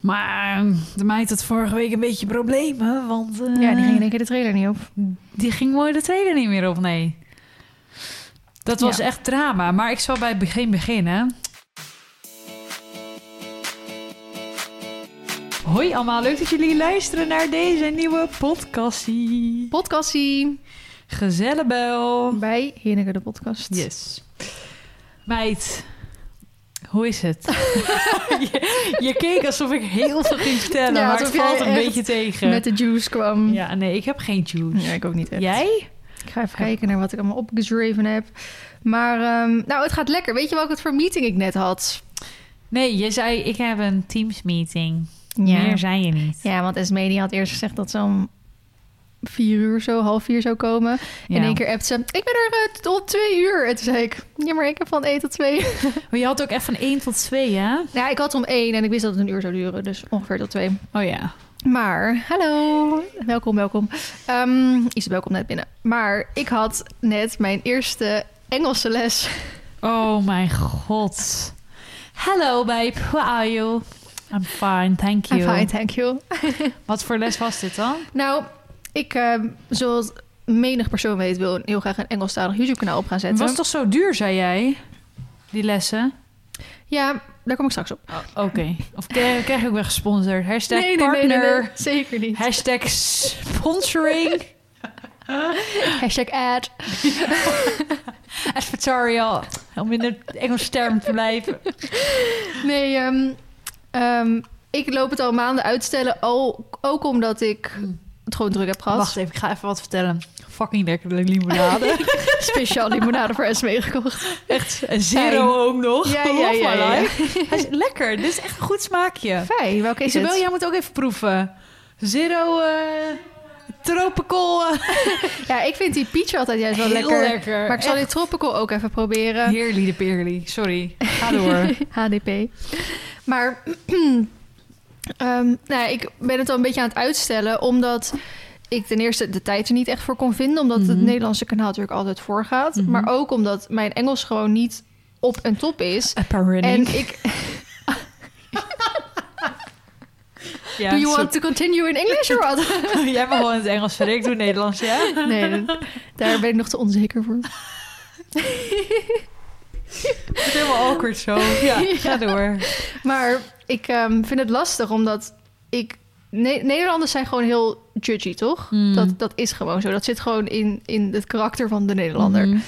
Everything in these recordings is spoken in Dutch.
Maar de meid had vorige week een beetje problemen, want... eh, Ja, die ging in één keer de trailer niet op. die ging mooi de trailer niet meer op, nee. Dat was Ja. echt drama, maar ik zal bij het begin beginnen. Hoi allemaal, leuk dat jullie luisteren naar deze nieuwe podcastie. Podcastie Gezellenbel. bij Hinneke de podcast. Yes. Meid, hoe is het? je, je keek alsof ik heel veel ging vertellen, Ja, maar het valt een beetje tegen. Met de juice kwam. Ja, nee, ik heb geen juice. Ja, ik ook niet echt. Jij? Ik ga even kijken naar wat ik allemaal opgeschreven heb. Maar, ehm, nou, het gaat lekker. Weet je welke voor meeting ik net had? Nee, je zei ik heb een Teams meeting. Ja. Meer zei je niet. Ja, want Esme die had eerst gezegd dat ze om vier uur zo, half vier zou komen. Ja. In één keer appt ze, ik ben er eh, tot twee uur. En toen zei ik, ja, maar ik heb van één tot twee. Maar je had ook echt van 1 tot 2, hè? ja, ik had om één en ik wist dat het een uur zou duren. Dus ongeveer tot twee. Oh ja. Maar, hallo, welkom, welkom. Ehm Isabel komt net binnen. Maar ik had net mijn eerste Engelse les. Oh mijn god. Hello babe, how are you? I'm fine, thank you. I'm fine, thank you. Wat voor les was dit dan? Nou, ik, ehm, zoals menig persoon weet, wil heel graag een Engelstalig YouTube-kanaal op gaan zetten. was toch zo duur, zei jij? Die lessen? Ja, daar kom ik straks op. Oh, Oké. Of krijg, ik weer gesponsord? Hashtag partner. zeker niet. Hashtag sponsoring. Hashtag ad. Advertorial. Om in de Engelse term te blijven. Nee, ehm, ehm, ik loop het al maanden uitstellen. Al, ook omdat ik het gewoon druk heb gehad. Wacht even, ik ga even wat vertellen. Fucking lekkere limonade. Speciaal limonade voor Esme gekocht. Echt een zero ook nog. Ja, ja, ja. Hij is lekker. Dit is echt een goed smaakje. Fijn, welke is Isabel, het? jij moet ook even proeven. Zero eh tropical. eh, Ja, ik vind die peach altijd juist wel lekker. lekker. Maar ik zal Echt die tropical ook even proberen. Heerly de peerly. Sorry. Ga door. HDP. Maar ehm, nou, ik ben het al een beetje aan het uitstellen, omdat ik ten eerste de tijd er niet echt voor kon vinden, omdat het Mhm. Nederlandse kanaal natuurlijk altijd voorgaat. Mhm. Maar ook omdat mijn Engels gewoon niet op en top is. Apparently. En ik, ja, do you want to continue in English or what? Jij mag gewoon in het Engels verder. Ik doe Nederlands, ja? nee, daar ben ik nog te onzeker voor. Het is helemaal awkward zo. Ja, ga door. Maar ik ehm, vind het lastig, omdat ik... Ne- Nederlanders zijn gewoon heel judgy, toch? Mm. Dat, dat is gewoon zo. Dat zit gewoon in, in het karakter van de Nederlander. Mhm.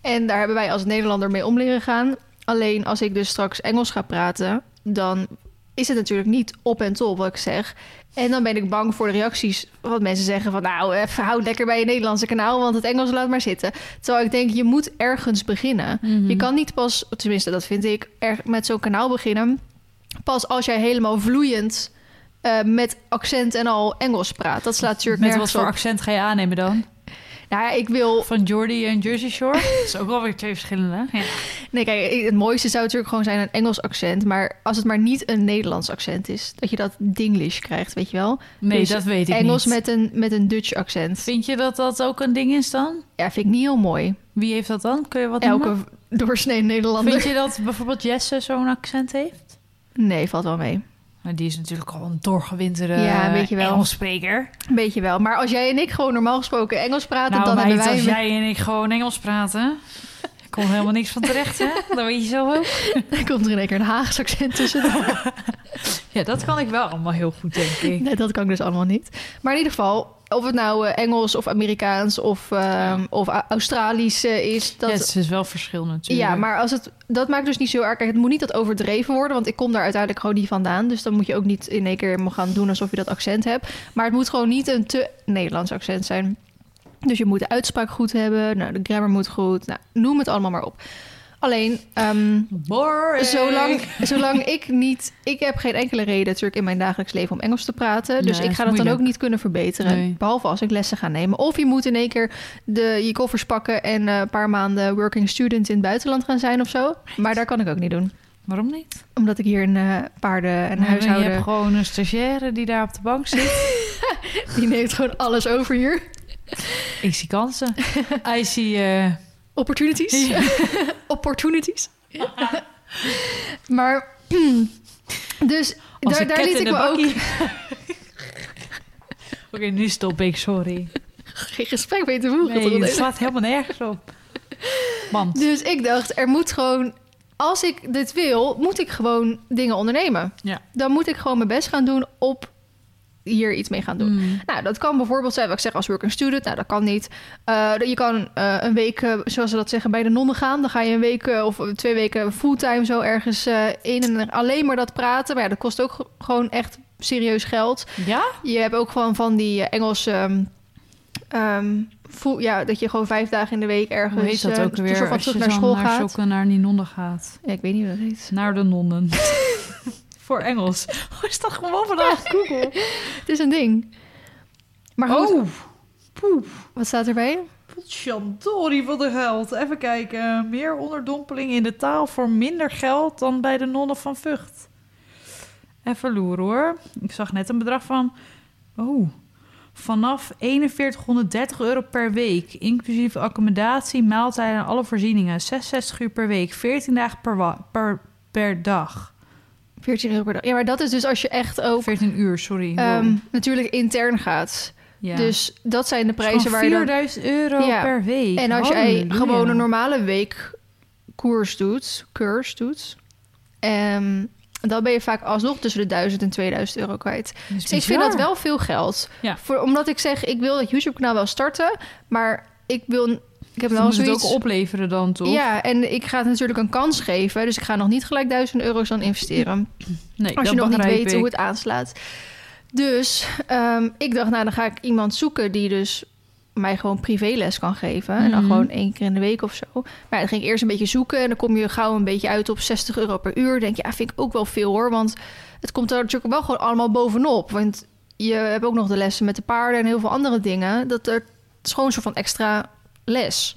En daar hebben wij als Nederlander mee om leren gaan. Alleen als ik dus straks Engels ga praten, dan is het natuurlijk niet op en top wat ik zeg. En dan ben ik bang voor de reacties. Wat mensen zeggen van nou, even houd lekker bij je Nederlandse kanaal, want het Engels laat maar zitten. Terwijl ik denk, je moet ergens beginnen. Mhm. Je kan niet pas, tenminste dat vind ik, er, met zo'n kanaal beginnen. Pas als jij helemaal vloeiend eh, met accent en al Engels praat. Dat slaat natuurlijk Met wat nergens voor op. accent ga je aannemen dan? Nou ja, ik wil Van Jordy en Jersey Shore? Dat is ook wel weer twee verschillende. Ja. Nee, kijk, het mooiste zou natuurlijk gewoon zijn een Engels accent. Maar als het maar niet een Nederlands accent is, dat je dat Dinglish krijgt, weet je wel? Nee, Dus dat weet ik Engels niet. met een, met een Dutch accent. Vind je dat dat ook een ding is dan? Ja, vind ik niet heel mooi. Wie heeft dat dan? Kun je wat Elke noemen? doorsnee Nederlander. Vind je dat bijvoorbeeld Jesse zo'n accent heeft? Nee, valt wel mee. Maar die is natuurlijk al een doorgewinterde Ja, weet je wel. Engelsspreker. Een beetje wel. Maar als jij en ik gewoon normaal gesproken Engels praten, Nou, dan meid, hebben wij... als jij en ik gewoon Engels praten... Ik kom helemaal niks van terecht, hè? Dat weet je zo ook. Dan komt er in één keer een Haagse accent tussen. Ja, dat kan ik wel allemaal heel goed, denk ik. nee, dat kan ik dus allemaal niet. Maar in ieder geval, of het nou eh, Engels of Amerikaans of, ehm, of Australisch eh, is... Dat, Ja, het is wel verschil natuurlijk. Ja, maar als het, dat maakt dus niet zo erg. Kijk, het moet niet dat overdreven worden, want ik kom daar uiteindelijk gewoon niet vandaan. Dus dan moet je ook niet in één keer gaan doen alsof je dat accent hebt. Maar het moet gewoon niet een te Nederlands accent zijn. Dus je moet de uitspraak goed hebben, nou, de grammar moet goed, nou, noem het allemaal maar op. Alleen, ehm, zolang, zolang ik niet... Ik heb geen enkele reden natuurlijk in mijn dagelijks leven om Engels te praten. Dus Nee, ik ga dat dan ook niet kunnen verbeteren. Nee. Behalve als ik lessen ga nemen. Of je moet in één keer de, je koffers pakken... en eh, een paar maanden working student in het buitenland gaan zijn of zo. Maar daar kan ik ook niet doen. Waarom niet? Omdat ik hier een eh, paarden- en Nee, huishouden... Je hebt gewoon een stagiaire die daar op de bank zit. Die neemt gewoon alles over hier. ik zie kansen. I zie... eh, Opportunities. Ja. Opportunities. maar... Dus Als Daar- daar liet ik me ook-. Oké, nu stop ik, sorry. Geen gesprek mee te voegen. Nee, het slaat helemaal nergens op. Want, Dus ik dacht, er moet gewoon... Als ik dit wil, moet ik gewoon dingen ondernemen. ja. Dan moet ik gewoon mijn best gaan doen op hier iets mee gaan doen. Mm. Nou, dat kan bijvoorbeeld zijn, wat ik zeg als working student. Nou, dat kan niet. Eh, je kan eh, een week, eh, zoals ze dat zeggen, bij de nonnen gaan. Dan ga je een week of twee weken fulltime zo ergens in en alleen maar dat praten. Maar ja, dat kost ook ge- gewoon echt serieus geld. Ja? Je hebt ook gewoon van die Engelse... ehm, ehm, ja, dat je gewoon vijf dagen in de week ergens... Hoe heet dat ook weer? Als je naar school naar gaat. naar die nonnen gaat. Ja, ik weet niet hoe dat heet. Naar de nonnen. Voor Engels. Hoe is dat gewoon vandaag? Google. Het is een ding. Maar goed, Oh, poef. wat staat erbij? Chantori van de geld. Even kijken. Meer onderdompeling in de taal voor minder geld dan bij de nonnen van Vught. Even loeren hoor. Ik zag net een bedrag van... Oh, vanaf 4130 euro per week. Inclusief accommodatie, maaltijden en alle voorzieningen. 66 uur per week. 14 dagen per, per, per dag. 14 euro per dag. Ja, maar dat is dus als je echt ook 14 uur, sorry. Wow. ehm, natuurlijk intern gaat. ja. Dus dat zijn de prijzen waar je dan... 4000 euro Ja. per week. En als jij gewoon een normale week koers doet, cursus doet, ehm, dan ben je vaak alsnog tussen de 1000 en 2000 euro kwijt. Dus ik vind dat wel veel geld. Ja. Voor, omdat ik zeg, ik wil dat YouTube-kanaal wel starten, maar ik wil... Ik heb wel moet het ook opleveren dan, toch? Ja, en ik ga het natuurlijk een kans geven. Dus ik ga nog niet gelijk 1000 euro's dan investeren. Nee, Als je nog niet weet ik. hoe het aanslaat. Dus ehm, ik dacht, nou dan ga ik iemand zoeken die dus mij gewoon privéles kan geven. En dan Mhm. gewoon één keer in de week of zo. Maar ja, dan ging ik eerst een beetje zoeken. En dan kom je gauw een beetje uit op 60 euro per uur. Denk je, ja, vind ik ook wel veel hoor. Want het komt er natuurlijk wel gewoon allemaal bovenop. Want je hebt ook nog de lessen met de paarden en heel veel andere dingen. Dat er, het is gewoon een soort van extra les.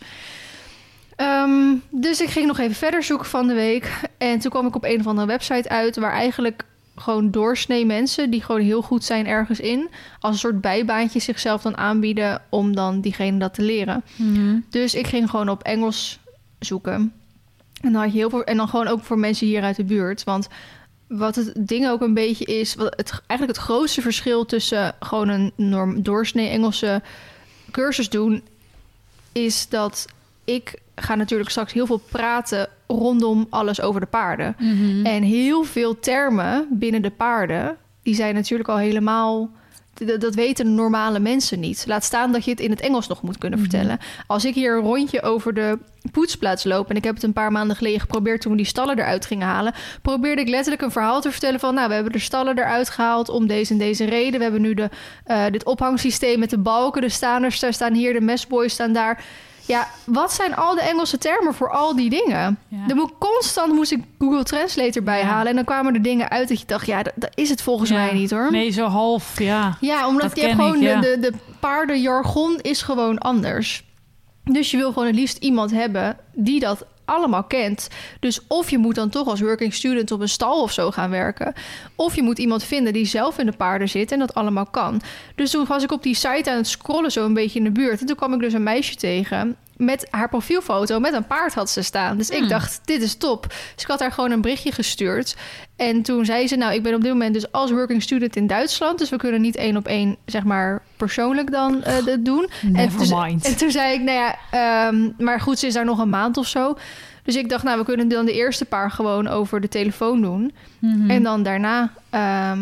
Ehm, dus ik ging nog even verder zoeken van de week. En toen kwam ik op een of andere website uit... waar eigenlijk gewoon doorsnee mensen... die gewoon heel goed zijn ergens in... als een soort bijbaantje zichzelf dan aanbieden... om dan diegene dat te leren. Mhm. Dus ik ging gewoon op Engels zoeken. En dan, had je heel veel, en dan gewoon ook voor mensen hier uit de buurt. Want wat het ding ook een beetje is... Wat het, eigenlijk het grootste verschil tussen... gewoon een norm, doorsnee Engelse cursus doen... is dat ik ga natuurlijk straks heel veel praten... rondom alles over de paarden. Mhm. En heel veel termen binnen de paarden, die zijn natuurlijk al helemaal. Dat weten normale mensen niet. Laat staan dat je het in het Engels nog moet kunnen Mhm. vertellen. Als ik hier een rondje over de poetsplaats loop... en ik heb het een paar maanden geleden geprobeerd... toen we die stallen eruit gingen halen... probeerde ik letterlijk een verhaal te vertellen van... nou, we hebben de stallen eruit gehaald om deze en deze reden. We hebben nu de, eh, dit ophangsysteem met de balken. De staanders staan hier, de messboys staan daar. Ja, wat zijn al de Engelse termen voor al die dingen? Ja. Dan moet constant moest ik Google Translate erbij Ja. halen. En dan kwamen er dingen uit dat je dacht, ja, dat, dat is het volgens Ja. mij niet hoor. Nee, zo half, ja. Ja, omdat Dat je gewoon ik, de, de, de paardenjargon is gewoon anders. Dus je wil gewoon het liefst iemand hebben die dat allemaal kent. Dus of je moet dan toch als working student op een stal of zo gaan werken. Of je moet iemand vinden die zelf in de paarden zit en dat allemaal kan. Dus toen was ik op die site aan het scrollen zo een beetje in de buurt. En toen kwam ik dus een meisje tegen met haar profielfoto met een paard had ze staan. Dus ik Hmm. dacht, dit is top. Dus ik had haar gewoon een berichtje gestuurd. En toen zei ze, nou, ik ben op dit moment dus als working student in Duitsland. Dus we kunnen niet één op één, zeg maar, persoonlijk dan eh, dit doen. En Never toen, mind. en toen zei ik, nou ja, ehm, maar goed, ze is daar nog een maand of zo. Dus ik dacht, nou, we kunnen dan de eerste paar gewoon over de telefoon doen. Mhm. En dan daarna ehm,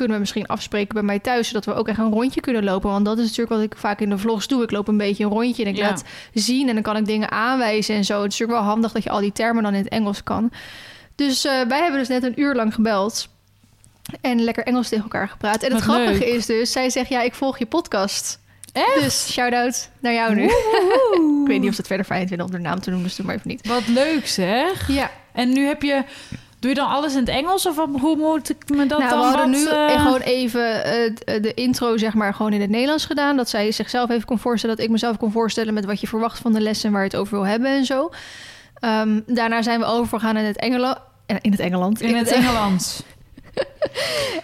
kunnen we misschien afspreken bij mij thuis... zodat we ook echt een rondje kunnen lopen. Want dat is natuurlijk wat ik vaak in de vlogs doe. Ik loop een beetje een rondje en ik Ja. laat zien... en dan kan ik dingen aanwijzen en zo. Het is natuurlijk wel handig dat je al die termen dan in het Engels kan. Dus eh, wij hebben dus net een uur lang gebeld... en lekker Engels tegen elkaar gepraat. En het Wat grappige leuk. is dus, zij zegt... ja, ik volg je podcast. Echt? Dus shout-out naar jou nu. Ik weet niet of ze het verder fijn vinden om de naam te noemen, dus doe maar even niet. Wat leuk zeg. Ja, En nu heb je... Doe je dan alles in het Engels? Of hoe moet ik me dat nou, dan we hadden wat, nu eh, gewoon even eh, de intro, zeg maar, gewoon in het Nederlands gedaan. Dat zij zichzelf even kon voorstellen, dat ik mezelf kon voorstellen met wat je verwacht van de lessen en waar je het over wil hebben en zo. Ehm, daarna zijn we overgegaan in het Engeland. In het Engeland. in het Engels?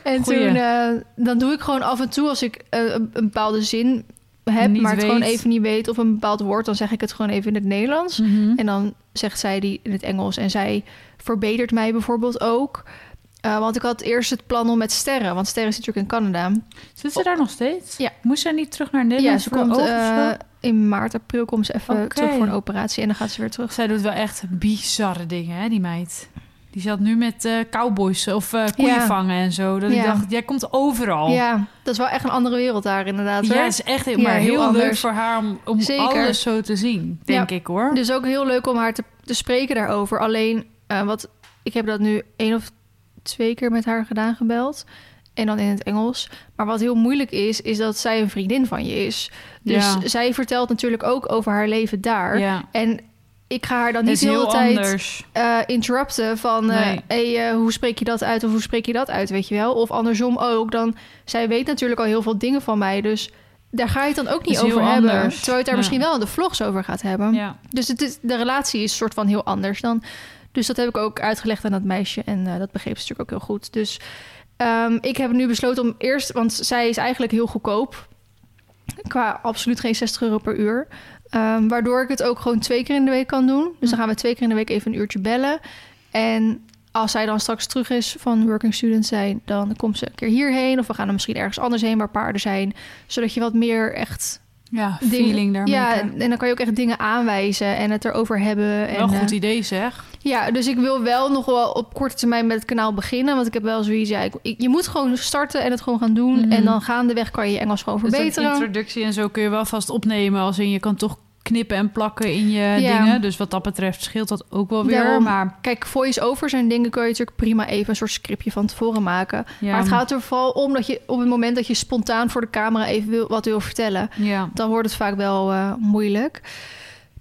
En Goeie. toen, eh, dan doe ik gewoon af en toe als ik eh, een bepaalde zin heb, Niet maar het weet. gewoon even niet weet of een bepaald woord, dan zeg ik het gewoon even in het Nederlands. Mhm. En dan zegt zij die in het Engels en zij verbetert mij bijvoorbeeld ook. Eh, want ik had eerst het plan om met Sterren, want Sterren zit natuurlijk in Canada. Zit ze daar nog steeds? Ja. Moest zij niet terug naar Nederland? ja, ze komt zo? in maart, april komt ze even terug voor een operatie en dan gaat ze weer terug. Zij doet wel echt bizarre dingen, hè, die meid. Die zat nu met eh, cowboys of eh koeien Ja. vangen en zo. Dat ik Ja. dacht, jij komt overal. Ja, dat is wel echt een andere wereld daar inderdaad. Ja, hoor. het is echt heel, Ja, maar heel, heel leuk voor haar om, om alles zo te zien, denk ik hoor. Dus ook heel leuk om haar te, te spreken daarover. Alleen, eh, wat, ik heb dat nu één of twee keer met haar gedaan, gebeld. En dan in het Engels. Maar wat heel moeilijk is, is dat zij een vriendin van je is. Dus Ja. zij vertelt natuurlijk ook over haar leven daar. ja, En ik ga haar dan niet de hele heel tijd eh, interrupten van... eh, hey, eh, hoe spreek je dat uit of hoe spreek je dat uit, weet je wel? Of andersom ook, dan... Zij weet natuurlijk al heel veel dingen van mij, dus... Daar ga je het dan ook niet over hebben. anders. Terwijl je het daar Ja. misschien wel in de vlogs over gaat hebben. Ja. Dus het is, de relatie is soort van heel anders dan. Dus dat heb ik ook uitgelegd aan dat meisje. En dat begreep ze natuurlijk ook heel goed. Dus ehm, ik heb nu besloten om eerst... Want zij is eigenlijk heel goedkoop. Qua absoluut geen 60 euro per uur. Ehm, waardoor ik het ook gewoon twee keer in de week kan doen. Dus dan gaan we twee keer in de week even een uurtje bellen. En als zij dan straks terug is van working student zijn... dan komt ze een keer hierheen. Of we gaan dan misschien ergens anders heen waar paarden zijn. Zodat je wat meer echt ja, dingen- feeling daarmee. ja, en dan kan je ook echt dingen aanwijzen en het erover hebben. En, Wel een goed eh, idee zeg. ja, dus ik wil wel nog wel op korte termijn met het kanaal beginnen. Want ik heb wel zoiets, ja, ik, ik- je moet gewoon starten en het gewoon gaan doen. Mhm. En dan gaandeweg kan je je Engels gewoon Dus een verbeteren. introductie en zo kun je wel vast opnemen. Als in je kan toch knippen en plakken in je Ja. dingen. Dus wat dat betreft scheelt dat ook wel weer. Daarom. Maar Kijk, voice-overs en dingen kun je natuurlijk prima even een soort scriptje van tevoren maken. ja, Maar het gaat er vooral om dat je op het moment dat je spontaan voor de camera even wil, wat wil vertellen, ja. dan wordt het vaak wel eh, moeilijk.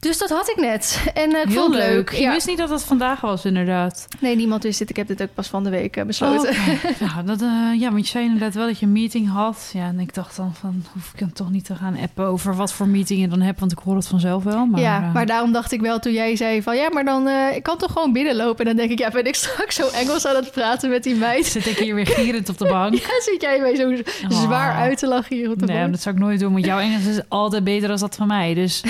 Dus dat had ik net. En eh, ik Heel vond het leuk. leuk. Ik wist niet dat dat vandaag was, inderdaad. Nee, niemand wist dit. Ik heb dit ook pas van de week eh, besloten. Oh, nou, dat, eh, ja, want je zei inderdaad wel dat je een meeting had. Ja, en ik dacht dan van, hoef ik dan toch niet te gaan appen over wat voor meeting je dan hebt, want ik hoor het vanzelf wel. Maar, ja, maar daarom dacht ik wel toen jij zei van... ja, maar dan ik kan toch gewoon binnenlopen. En dan denk ik, ja, ben ik straks zo Engels aan het praten met die meid? zit ik hier weer gierend op de bank. Ja, zit jij mij zo Oh. zwaar uit te lachen hier op de Nee, bank? dat zou ik nooit doen, want jouw Engels is altijd beter dan dat van mij. Dus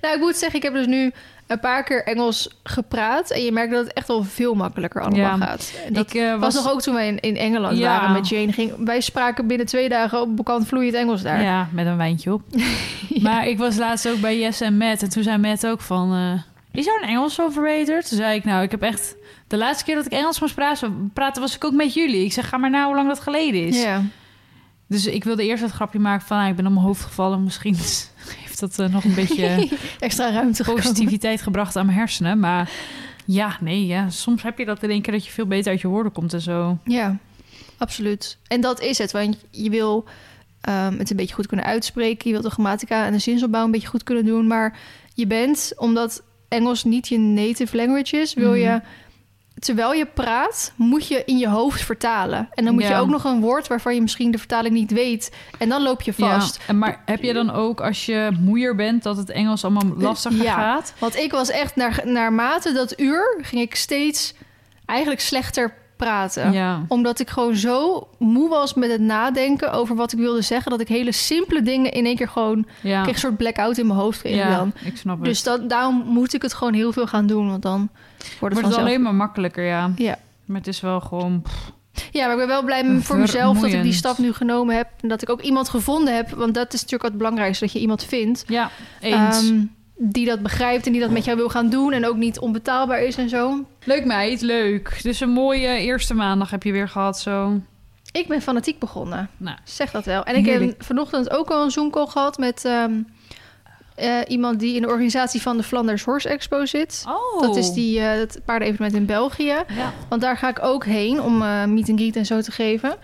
Nou, moet zeggen, ik heb dus nu een paar keer Engels gepraat. En je merkt dat het echt wel veel makkelijker allemaal Ja. gaat. En dat ik eh, was nog ook toen wij in, in Engeland Ja. waren met Jane. Ging, wij spraken binnen twee dagen op bekant vloeiend Engels daar. Ja, met een wijntje op. Maar ik was laatst ook bij Jess en Matt. En toen zei Matt ook van... eh, is jouw Engels zo verbeterd? Toen zei ik, nou, ik heb echt... De laatste keer dat ik Engels moest praten, praten was ik ook met jullie. Ik zeg, ga maar na hoe lang dat geleden is. Ja. Dus ik wilde eerst het grapje maken van... ah, ik ben op mijn hoofd gevallen. Misschien heeft dat eh, nog een beetje Extra ruimte positiviteit gebracht aan mijn hersenen. Maar ja, nee, ja. Soms heb je dat in één keer dat je veel beter uit je woorden komt en zo. Ja, absoluut. En dat is het, want je wil ehm, het een beetje goed kunnen uitspreken. Je wilt de grammatica en de zinsopbouw een beetje goed kunnen doen. Maar je bent, omdat Engels niet je native language is, wil Mhm. je... Terwijl je praat, moet je in je hoofd vertalen. En dan moet je ook nog een woord waarvan je misschien de vertaling niet weet. En dan loop je vast. Ja, en maar heb je dan ook als je moeier bent dat het Engels allemaal lastiger Ja. gaat? Want ik was echt, naar, naarmate dat uur, ging ik steeds eigenlijk slechter praten. Ja. Omdat ik gewoon zo moe was met het nadenken over wat ik wilde zeggen. Dat ik hele simpele dingen in één keer gewoon... Ja. kreeg een soort blackout in mijn hoofd. Kreeg ja, dan. ik snap het. Dus dat, daarom moet ik het gewoon heel veel gaan doen. Want dan wordt het vanzelf... alleen maar makkelijker, ja. Ja. Maar het is wel gewoon... pff, ja, maar ik ben wel blij voor mezelf dat ik die stap nu genomen heb. En dat ik ook iemand gevonden heb. Want dat is natuurlijk het belangrijkste. Dat je iemand vindt. ja, eens. ehm, die dat begrijpt en die dat met jou wil gaan doen. En ook niet onbetaalbaar is en zo. leuk meid, leuk. Dus een mooie eerste maandag heb je weer gehad zo. Ik ben fanatiek begonnen. Nou, Zeg dat wel. En ik heb vanochtend ook al een Zoom-call gehad met ehm, eh, iemand die in de organisatie van de Flanders Horse Expo zit. oh. Dat is die, het paardenevenement in België. Ja. Want daar ga ik ook heen om eh meet and greet en zo te geven.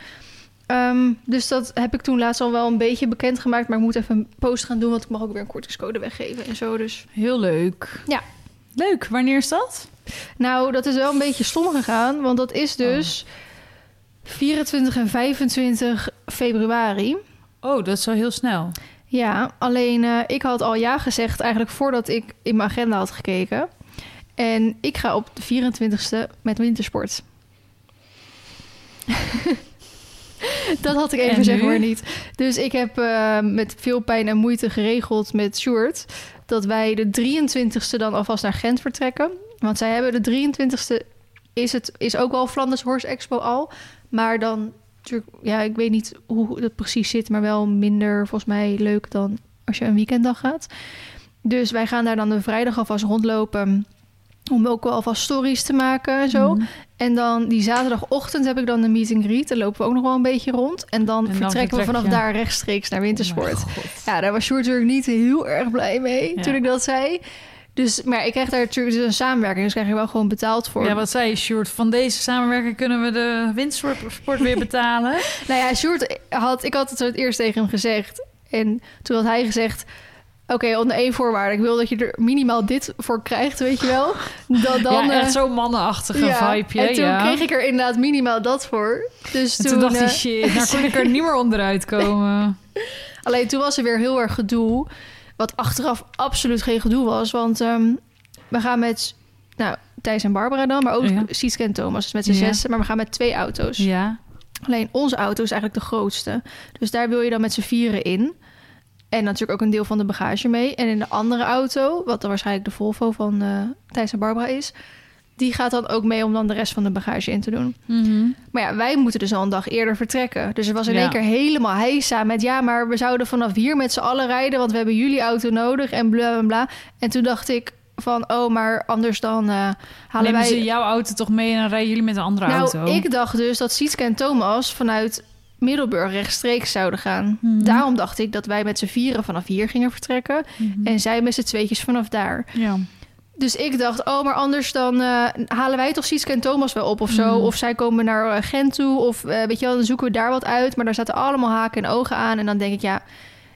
Ehm, dus dat heb ik toen laatst al wel een beetje bekendgemaakt. Maar ik moet even een post gaan doen, want ik mag ook weer een kortingscode weggeven en zo. Dus Heel leuk. Ja. Leuk. Wanneer is dat? nou, dat is wel een beetje stom gegaan. Want dat is dus 24 en 25 februari. Oh, dat is wel heel snel. Ja, alleen eh, ik had al ja gezegd eigenlijk voordat ik in mijn agenda had gekeken. En ik ga op de 24ste met wintersport. dat had ik even En zeg maar niet. Dus ik heb eh, met veel pijn en moeite geregeld met Sjoerd... dat wij de 23ste dan alvast naar Gent vertrekken. Want zij hebben de 23ste is het is ook wel Flanders Horse Expo al. Maar dan natuurlijk, ja, ik weet niet hoe dat precies zit, maar wel minder volgens mij leuk dan als je een weekenddag gaat. Dus wij gaan daar dan de vrijdag alvast rondlopen om ook wel alvast stories te maken en zo. Mhm. En dan die zaterdagochtend heb ik dan de meet and greet. Dan lopen we ook nog wel een beetje rond. En dan dan vertrekken we vanaf je. daar rechtstreeks naar wintersport. Oh God. Ja, daar was Sjoerd natuurlijk niet heel erg blij mee Ja. toen ik dat zei. Dus, maar ik krijg daar natuurlijk dus een samenwerking. Dus krijg je wel gewoon betaald voor. Ja, wat zei je, Sjoerd? Van deze samenwerking kunnen we de windsport weer betalen. Nou ja, Sjoerd had... Ik had het zo het eerst tegen hem gezegd. En toen had hij gezegd... Oké, onder één voorwaarde. Ik wil dat je er minimaal dit voor krijgt, weet je wel. Dan, dan, ja, echt eh, zo'n mannenachtige ja. vibeje. En toen ja. kreeg ik er inderdaad minimaal dat voor. Dus En toen, toen dacht hij, eh, shit, nou kon ik er niet meer onderuit komen. Alleen toen was er weer heel erg gedoe. Wat achteraf absoluut geen gedoe was. Want ehm, we gaan met nou, Thijs en Barbara dan, maar ook Ja. Sietske en Thomas. Dus met z'n Ja. zessen. Maar we gaan met twee auto's. Ja, Alleen onze auto is eigenlijk de grootste. Dus daar wil je dan met z'n vieren in. En natuurlijk ook een deel van de bagage mee. En in de andere auto, wat dan waarschijnlijk de Volvo van eh Thijs en Barbara is... die gaat dan ook mee om dan de rest van de bagage in te doen. Mhm. Maar ja, wij moeten dus al een dag eerder vertrekken. Dus er was in Ja. één keer helemaal heisa met... ja, maar we zouden vanaf hier met z'n allen rijden... want we hebben jullie auto nodig en bla bla bla. En toen dacht ik van, oh, maar anders dan eh, halen Nemen wij... ze jouw auto toch mee en dan rijden jullie met een andere nou, auto? ik dacht dus dat Sietske en Thomas vanuit Middelburg rechtstreeks zouden gaan. Mhm. Daarom dacht ik dat wij met z'n vieren vanaf hier gingen vertrekken... Mhm. en zij met z'n tweetjes vanaf daar. Ja. Dus ik dacht, oh, maar anders dan eh, halen wij toch Sietske en Thomas wel op of zo. Mm. Of zij komen naar eh, Gent toe. Of eh, weet je wel, dan zoeken we daar wat uit. Maar daar zaten allemaal haken en ogen aan. En dan denk ik, ja,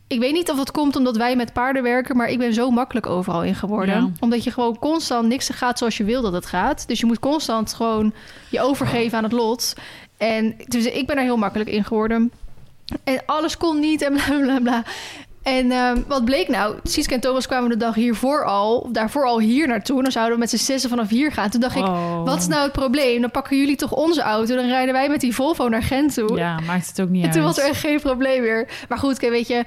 ik weet niet of het komt omdat wij met paarden werken. Maar ik ben zo makkelijk overal in geworden. Ja. Omdat je gewoon constant niks gaat zoals je wil dat het gaat. Dus je moet constant gewoon je overgeven aan het lot. En dus ik ben er heel makkelijk in geworden. En alles kon niet en bla bla bla. En ehm, wat bleek nou? Sietske en Thomas kwamen de dag hiervoor al, of daarvoor al hier naartoe. En dan zouden we met z'n zessen vanaf hier gaan. Toen dacht ik, Oh. wat is nou het probleem? Dan pakken jullie toch onze auto. Dan rijden wij met die Volvo naar Gent toe. Ja, maakt het ook niet en uit. toen was er echt geen probleem meer. Maar goed, weet je...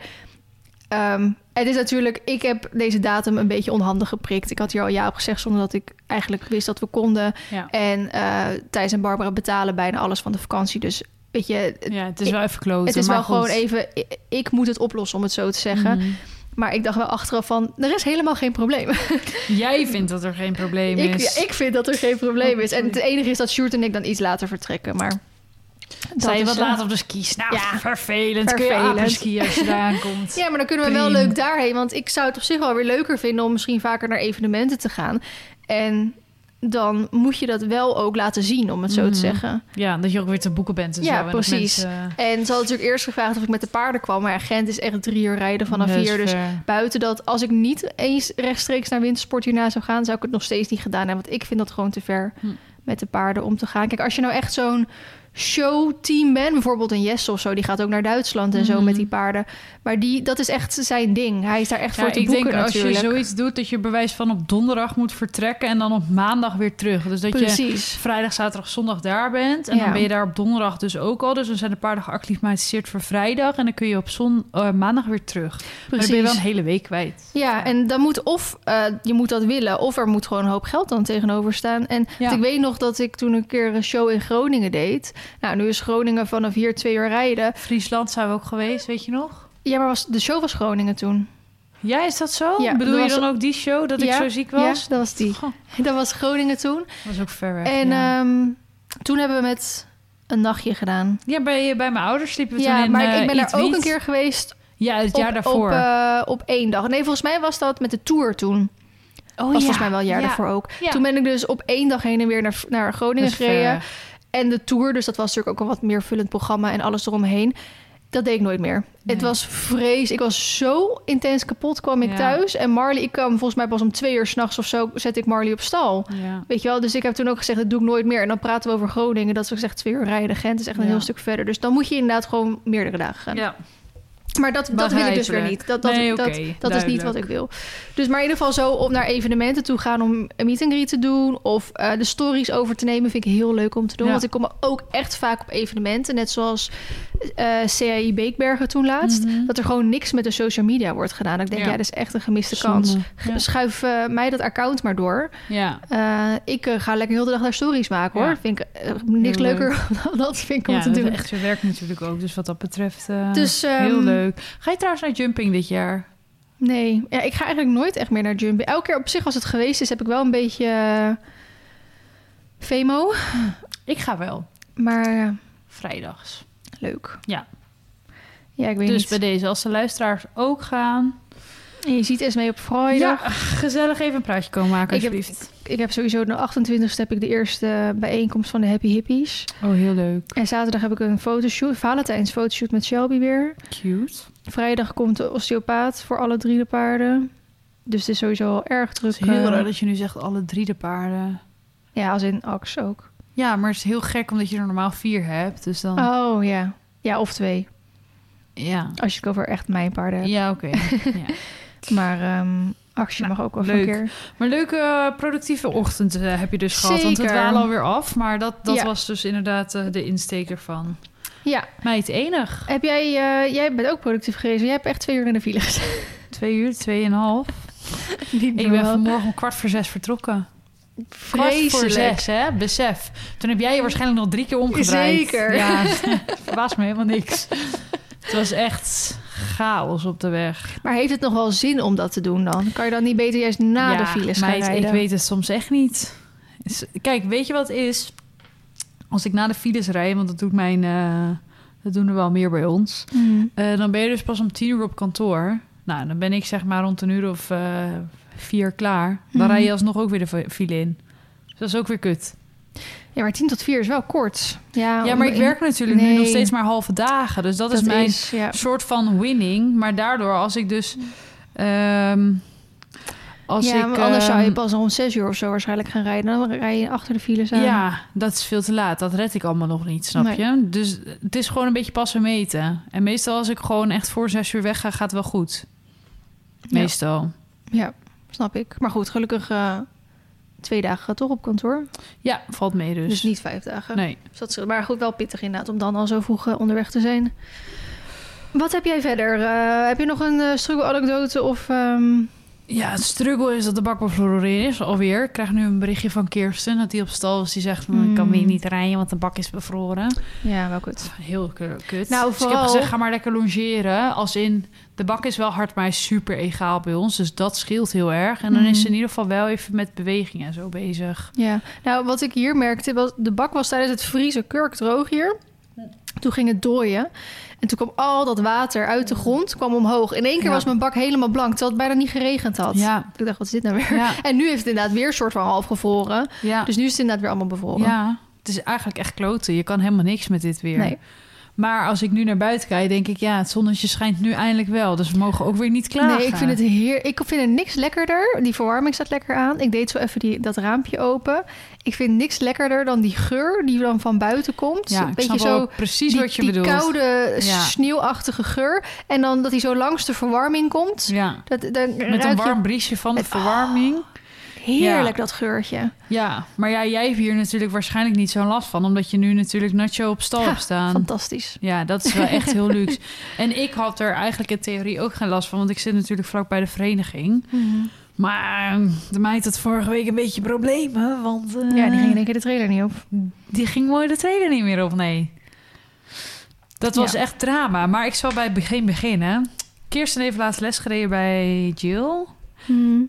ehm, het is natuurlijk... Ik heb deze datum een beetje onhandig geprikt. Ik had hier al ja op gezegd zonder dat ik eigenlijk wist dat we konden. Ja. En eh Thijs en Barbara betalen bijna alles van de vakantie. Dus weet je, ja, het is wel even kloten. het is maar wel gewoon even... Ik, ik moet het oplossen, om het zo te zeggen. Mhm. Maar ik dacht wel achteraf van... Er is helemaal geen probleem. Jij vindt dat er geen probleem ik, is. ja, ik vind dat er geen probleem Oh, is. En sorry. het enige is dat Sjoerd en ik dan iets later vertrekken. Maar dat Zei je wat later op de skis? Nou, ja, vervelend. Kun je vervelend. apenski als je daar aankomt. Ja, maar dan kunnen we wel leuk daarheen. Want ik zou het op zich wel weer leuker vinden... om misschien vaker naar evenementen te gaan. En dan moet je dat wel ook laten zien, om het zo Mhm. te zeggen. Ja, dat je ook weer te boeken bent en Ja, zo. Precies. mensen, En ze hadden natuurlijk eerst gevraagd of ik met de paarden kwam. Maar ja, Gent is echt drie uur rijden vanaf hier. Dus buiten dat, als ik niet eens rechtstreeks naar wintersport hierna zou gaan... zou ik het nog steeds niet gedaan hebben. Want ik vind dat gewoon te ver Hm. met de paarden om te gaan. Kijk, als je nou echt zo'n showteam bent... bijvoorbeeld een Jesse of zo, die gaat ook naar Duitsland en zo Mhm. met die paarden. Maar die, dat is echt zijn ding. Hij is daar echt Ja, voor te ik boeken denk als natuurlijk. je zoiets doet dat je bewijs van op donderdag moet vertrekken en dan op maandag weer terug. Dus dat je Precies. vrijdag, zaterdag, zondag daar bent en Ja. dan ben je daar op donderdag dus ook al. Dus dan zijn de paarden geacclimatiseerd voor vrijdag en dan kun je op zon, eh, maandag weer terug. Maar dan ben je wel een hele week kwijt. Ja, en dan moet of uh, je moet dat willen, of er moet gewoon een hoop geld dan tegenover staan. En ik weet nog dat ik toen een keer een show in Groningen deed. Nou, nu is Groningen vanaf hier twee uur rijden. Friesland zijn we ook geweest, weet je nog? Ja, maar was, de show was Groningen toen. Ja, is dat zo? Ja, Bedoel dat je was- dan ook die show dat ik Ja, zo ziek was? Ja, dat was die. Goh, Dat was Groningen toen. dat was ook ver weg. En ja. ehm, toen hebben we met een nachtje gedaan. ja, bij, bij mijn ouders sliepen we Ja, toen in maar eh, ik ben daar ook een keer geweest Ja, het op, jaar daarvoor. Op, eh, op één dag. Nee, volgens mij was dat met de tour toen. oh, was volgens mij wel een jaar ja. daarvoor ook. Ja. Toen ben ik dus op één dag heen en weer naar, naar Groningen ver gereden. En de tour, dus dat was natuurlijk ook een wat meer vullend programma en alles eromheen. Dat deed ik nooit meer. Nee. Het was vrees. Ik was zo intens kapot, kwam ik Ja. thuis. En Marley, ik kwam volgens mij pas om twee uur s'nachts of zo, zet ik Marley op stal. Ja. Weet je wel, dus ik heb toen ook gezegd, dat doe ik nooit meer. En dan praten we over Groningen, dat is gezegd twee uur rijden. Gent is echt een Ja. heel stuk verder. Dus dan moet je inderdaad gewoon meerdere dagen gaan. ja. Maar dat, dat wil ik dus weer niet. Dat, dat, Nee, dat, dat is niet wat ik wil. Dus maar in ieder geval zo op naar evenementen toe gaan om een meet and greet te doen. Of eh, de stories over te nemen vind ik heel leuk om te doen. Ja. Want ik kom ook echt vaak op evenementen. Net zoals eh CAI Beekbergen toen laatst. Mhm. Dat er gewoon niks met de social media wordt gedaan. Ik denk, Ja. ja, dat is echt een gemiste kans. Zonde. G- Ja. Schuif eh, mij dat account maar door. Ja. Ik ga lekker heel de dag daar stories maken hoor. Vind ik niks Heel leuker dan dat vind ik om te doen. echt zijn werk natuurlijk ook. Dus wat dat betreft Dus, heel ehm, leuk. Ga je trouwens naar jumping dit jaar? Nee, ja, ik ga eigenlijk nooit echt meer naar jumping. Elke keer op zich als het geweest is, heb ik wel een beetje eh, FEMO. Ik ga wel. Maar Vrijdags. leuk. Ja. Ja, ik weet Dus niet. bij deze, als de luisteraars ook gaan... En je ziet Esmee op vrijdag. Ja, gezellig even een praatje komen maken Ik heb- alsjeblieft. Ik heb sowieso de 28e heb ik de eerste bijeenkomst van de Happy Hippies. Oh, heel leuk. En zaterdag heb ik een fotoshoot, Valentijns fotoshoot met Shelby weer. Cute. Vrijdag komt de osteopaat voor alle drie de paarden. Dus het is sowieso al erg druk. Het is heel eh, raar dat je nu zegt alle drie de paarden. Ja, als in Ax ook. Ja, maar het is heel gek omdat je er normaal vier hebt. Dus dan... Oh ja. Ja, of twee. Ja. Als je het over echt mijn paarden hebt. Ja, oké. ja. Maar ehm Ax, je Nou, mag ook wel een keer. Maar leuke eh, productieve ochtend eh, heb je dus gehad. Want we Zeker. dwalen alweer af. Maar dat, dat Ja. was dus inderdaad eh, de insteker van. Ja. Meid enig. Heb jij, jij bent ook productief geweest. Jij hebt echt twee uur in de file gezeten. Twee uur, tweeënhalf. Ik ben vanmorgen om kwart voor zes vertrokken. Kwart voor Vreselijk. zes, hè? Besef. Toen heb jij je waarschijnlijk nog drie keer omgedraaid. Zeker. Ja, het verbaast me helemaal niks. Het was echt chaos op de weg. Maar heeft het nog wel zin om dat te doen dan? Kan je dan niet beter juist na Ja, de files gaan meid, rijden? ik weet het soms echt niet. Is- Kijk, weet je wat het is? Als ik na de files rijd, want dat doet mijn... eh, dat doen er wel meer bij ons. Hmm. Eh, dan ben je dus pas om tien uur op kantoor. Nou, dan ben ik zeg maar rond een uur of eh, vier klaar. Dan Mhm. rij je alsnog ook weer de fi- file in. Dus dat is ook weer kut. Ja, maar 10 tot 4 is wel kort. Ja, Ja, om- maar ik werk natuurlijk nu nog steeds maar halve dagen. Dus dat, is mijn ja. soort van winning. Maar daardoor, als ik dus... ehm, als ja, ik, maar anders zou je ehm, pas rond 6 uur of zo waarschijnlijk gaan rijden. Dan rij je achter de files aan. Ja, dat is veel te laat. Dat red ik allemaal nog niet, snap Nee. je? Dus het is gewoon een beetje passen meten. En meestal als ik gewoon echt voor zes uur wegga, gaat het wel goed. Meestal. Ja, snap ik. Maar goed, gelukkig eh, twee dagen toch op kantoor. Ja, valt mee dus. Dus, niet vijf dagen. Nee. Dus dat is, maar goed, wel pittig inderdaad om dan al zo vroeg eh, onderweg te zijn. Wat heb jij verder? Eh, heb je nog een eh struggle anekdote of... ehm, Ja, het struggle is dat de bak bevroren is alweer. Ik krijg nu een berichtje van Kirsten dat die op stal is. Die zegt, van, ik kan Hmm. weer niet rijden, want de bak is bevroren. Ja, wel goed. Heel ku- kut. Nou, dus ik heb vooral- gezegd, ga maar lekker longeren. Als in, de bak is wel hard, maar hij is super egaal bij ons. Dus dat scheelt heel erg. En dan Mhm. is ze in ieder geval wel even met beweging en zo bezig. Ja, nou wat ik hier merkte, was de bak was tijdens het vriezen kurkdroog hier. Toen ging het dooien. En toen kwam al dat water uit de grond, kwam omhoog. In één keer Ja. was mijn bak helemaal blank, terwijl het bijna niet geregend had. Ja, Ik dacht, wat is dit nou weer? ja, En nu heeft het inderdaad weer een soort van half gevroren. ja. Dus nu is het inderdaad weer allemaal bevroren. Ja, het is eigenlijk echt kloten. Je kan helemaal niks met dit weer. Nee. Maar als ik nu naar buiten kijk, denk ik... ja, het zonnetje schijnt nu eindelijk wel. Dus we mogen ook weer niet klagen. Nee, ik vind het heer. Ik vind er niks lekkerder. Die verwarming staat lekker aan. Ik deed zo even die, dat raampje open. Ik vind niks lekkerder dan die geur die dan van buiten komt. Ja, ik beetje snap zo. ook precies die, wat je die bedoelt. koude, Ja. sneeuwachtige geur. En dan dat hij zo langs de verwarming komt. Ja, Dat, dan met een warm briesje van de verwarming. Heerlijk Ja. dat geurtje. Ja, maar ja, jij hebt hier natuurlijk waarschijnlijk niet zo'n last van... omdat je nu natuurlijk nacho op stal Ja, hebt staan. Fantastisch. Ja, dat is wel echt heel luxe. En ik had er eigenlijk in theorie ook geen last van... want ik zit natuurlijk vlak bij de vereniging. Maar de meid had vorige week een beetje problemen, want... eh, Ja, die ging in één keer de trailer niet op. Die ging mooi de trailer niet meer op, nee. Dat was Ja. echt drama. Maar ik zal bij het begin beginnen. Kirsten heeft laatst les gereden bij Jill.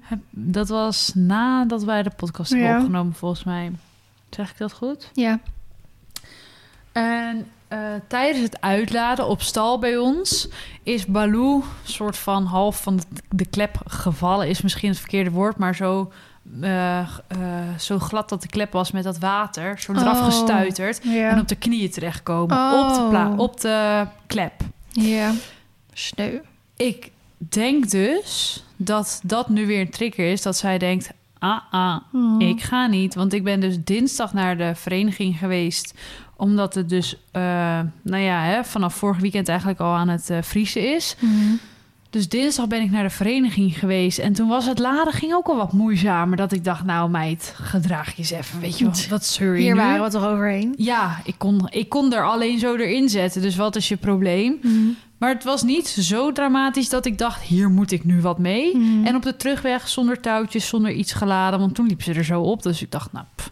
Heb- Dat was nadat wij de podcast hebben Ja. opgenomen, volgens mij. Zeg ik dat goed? Ja. En eh, tijdens het uitladen op stal bij ons is Baloo soort van half van de, de klep gevallen. Is misschien het verkeerde woord, maar zo, eh, eh, zo glad dat de klep was met dat water. Zo eraf Oh. gestuiterd. En op de knieën terechtkomen. Oh. Op, de pla- op de klep. ja. Sneu. Ik denk dus dat dat nu weer een trigger is. Dat zij denkt, ah ah, Oh. ik ga niet. Want ik ben dus dinsdag naar de vereniging geweest... Omdat het dus, eh, nou ja, hè, vanaf vorig weekend eigenlijk al aan het eh, vriezen is. Mhm. Dus dinsdag ben ik naar de vereniging geweest. En toen was het laden ging ook al wat moeizamer. Dat ik dacht, nou meid, gedraag je eens even. Weet je wat, wat zeur je Hier nu? waren we toch overheen. Ja, ik kon, ik kon er alleen zo erin zetten. Dus wat is je probleem? Mhm. Maar het was niet zo dramatisch dat ik dacht, hier moet ik nu wat mee. Mhm. En op de terugweg zonder touwtjes, zonder iets geladen. Want toen liep ze er zo op. Dus ik dacht, nou... pff.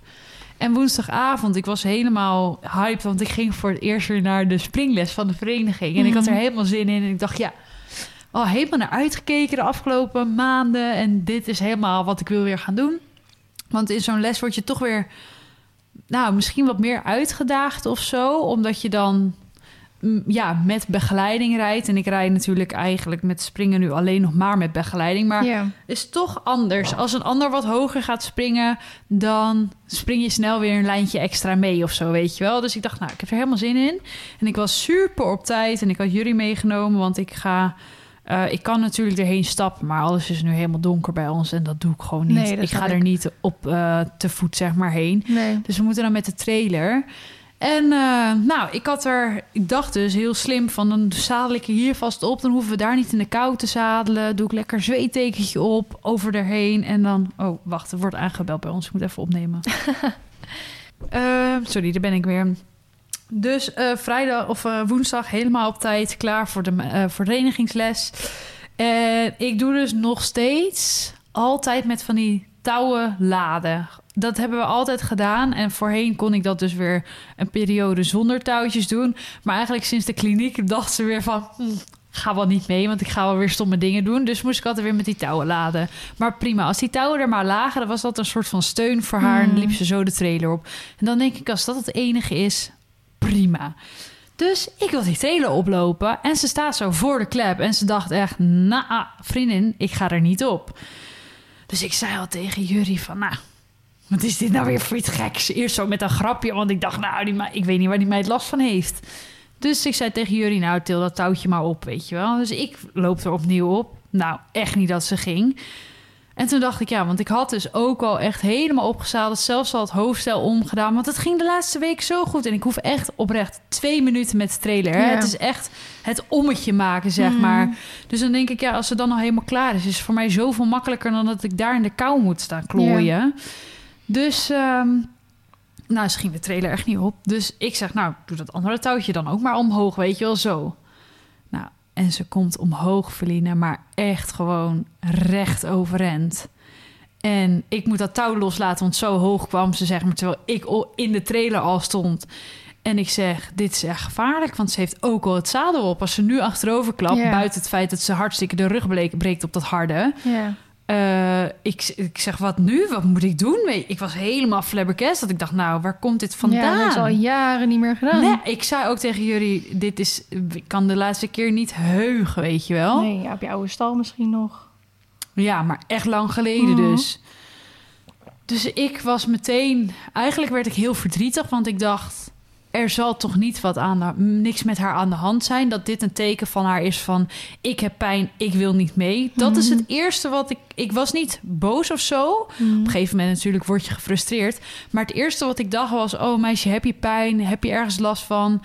En woensdagavond, ik was helemaal hyped. Want ik ging voor het eerst weer naar de springles van de vereniging. En ik had er Mhm. helemaal zin in. En ik dacht, ja... Al helemaal naar uitgekeken de afgelopen maanden. En dit is helemaal wat ik wil weer gaan doen. Want in zo'n les word je toch weer... Nou, misschien wat meer uitgedaagd of zo. Omdat je dan ja, met begeleiding rijdt. En ik rijd natuurlijk eigenlijk met springen nu alleen nog maar met begeleiding. Maar is toch anders. Als een ander wat hoger gaat springen, dan spring je snel weer een lijntje extra mee of zo, weet je wel. Dus ik dacht, nou, ik heb er helemaal zin in. En ik was super op tijd en ik had jullie meegenomen, want ik ga... eh, ik kan natuurlijk erheen stappen, maar alles is nu helemaal donker bij ons en dat doe ik gewoon niet. Nee, ik ga er niet op eh, te voet, zeg maar, heen. Nee. Dus we moeten dan met de trailer. En eh, nou, ik had er, ik dacht dus heel slim van, dan zadel ik er hier vast op. Dan hoeven we daar niet in de kou te zadelen. Doe ik lekker een zweettekentje op, over erheen. En dan, oh wacht, er wordt aangebeld bij ons. Ik moet even opnemen. Eh, sorry, daar ben ik weer. Dus eh, vrijdag of woensdag helemaal op tijd klaar voor de verenigingsles. En ik doe dus nog steeds altijd met van die touwen laden. Dat hebben we altijd gedaan. En voorheen kon ik dat dus weer een periode zonder touwtjes doen. Maar eigenlijk sinds de kliniek dacht ze weer van... hm, ga wel niet mee, want ik ga wel weer stomme dingen doen. Dus moest ik altijd weer met die touwen laden. Maar prima, als die touwen er maar lagen... dan was dat een soort van steun voor haar. En Hmm. liep ze zo de trailer op. En dan denk ik, als dat het enige is, prima. Dus ik wil die trailer oplopen. En ze staat zo voor de klep. En ze dacht echt, nou, vriendin, ik ga er niet op. Dus ik zei al tegen Jury van, nou, wat is dit nou weer voor iets geks? Eerst zo met een grapje, want ik dacht, nou, die ik weet niet waar die meid last van heeft. Dus ik zei tegen Jury, nou, til dat touwtje maar op, weet je wel. Dus ik loop er opnieuw op. Nou, echt niet dat ze ging. En toen dacht ik, ja, want ik had dus ook al echt helemaal opgezadeld. Zelfs al het hoofdstel omgedaan. Want het ging de laatste week zo goed. En ik hoef echt oprecht twee minuten met de trailer. Ja. Het is echt het ommetje maken, zeg Mhm. maar. Dus dan denk ik, ja, als ze dan al helemaal klaar is... is het voor mij zoveel makkelijker dan dat ik daar in de kou moet staan klooien. Dus, ehm, nou, ze ging de trailer echt niet op. Dus ik zeg, nou, doe dat andere touwtje dan ook maar omhoog, weet je wel, zo. Nou, en ze komt omhoog, Feline, maar echt gewoon recht overend. En ik moet dat touw loslaten, want zo hoog kwam ze, zeg maar, terwijl ik al in de trailer al stond. En ik zeg, dit is echt gevaarlijk, want ze heeft ook al het zadel op. Als ze nu achterover klapt, buiten het feit dat ze hartstikke de rug breekt, breekt op dat harde. Ja. Eh, ik, ik zeg, wat nu? Wat moet ik doen? Ik was helemaal flabbergast. Dat ik dacht, nou, waar komt dit Ja, vandaan? dat is al jaren niet meer gedaan. Nee, ik zei ook tegen jullie, dit is, ik kan de laatste keer niet heugen, weet je wel? Nee, ja, op je oude stal misschien nog. Ja, maar echt lang geleden Mhm. dus. Dus ik was meteen... Eigenlijk werd ik heel verdrietig, want ik dacht... Er zal toch niet wat aan de, niks met haar aan de hand zijn. Dat dit een teken van haar is van... Ik heb pijn, ik wil niet mee. Dat is Mhm. het eerste wat ik... Ik was niet boos of zo. Op een gegeven moment natuurlijk word je gefrustreerd. Maar het eerste wat ik dacht was... Oh meisje, heb je pijn? Heb je ergens last van?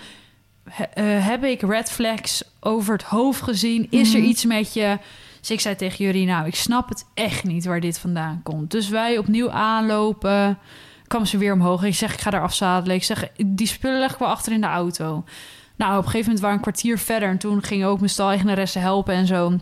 He- eh, heb ik red flags over het hoofd gezien? Is er Mhm. iets met je? Dus ik zei tegen jullie... Nou, ik snap het echt niet waar dit vandaan komt. Dus wij opnieuw aanlopen... kwam ze weer omhoog. Ik zeg, ik ga daar afzadelen. Ik zeg, die spullen leg ik wel achter in de auto. Nou, op een gegeven moment waren we een kwartier verder... en toen gingen ook mijn stal-eigenaressen helpen en zo...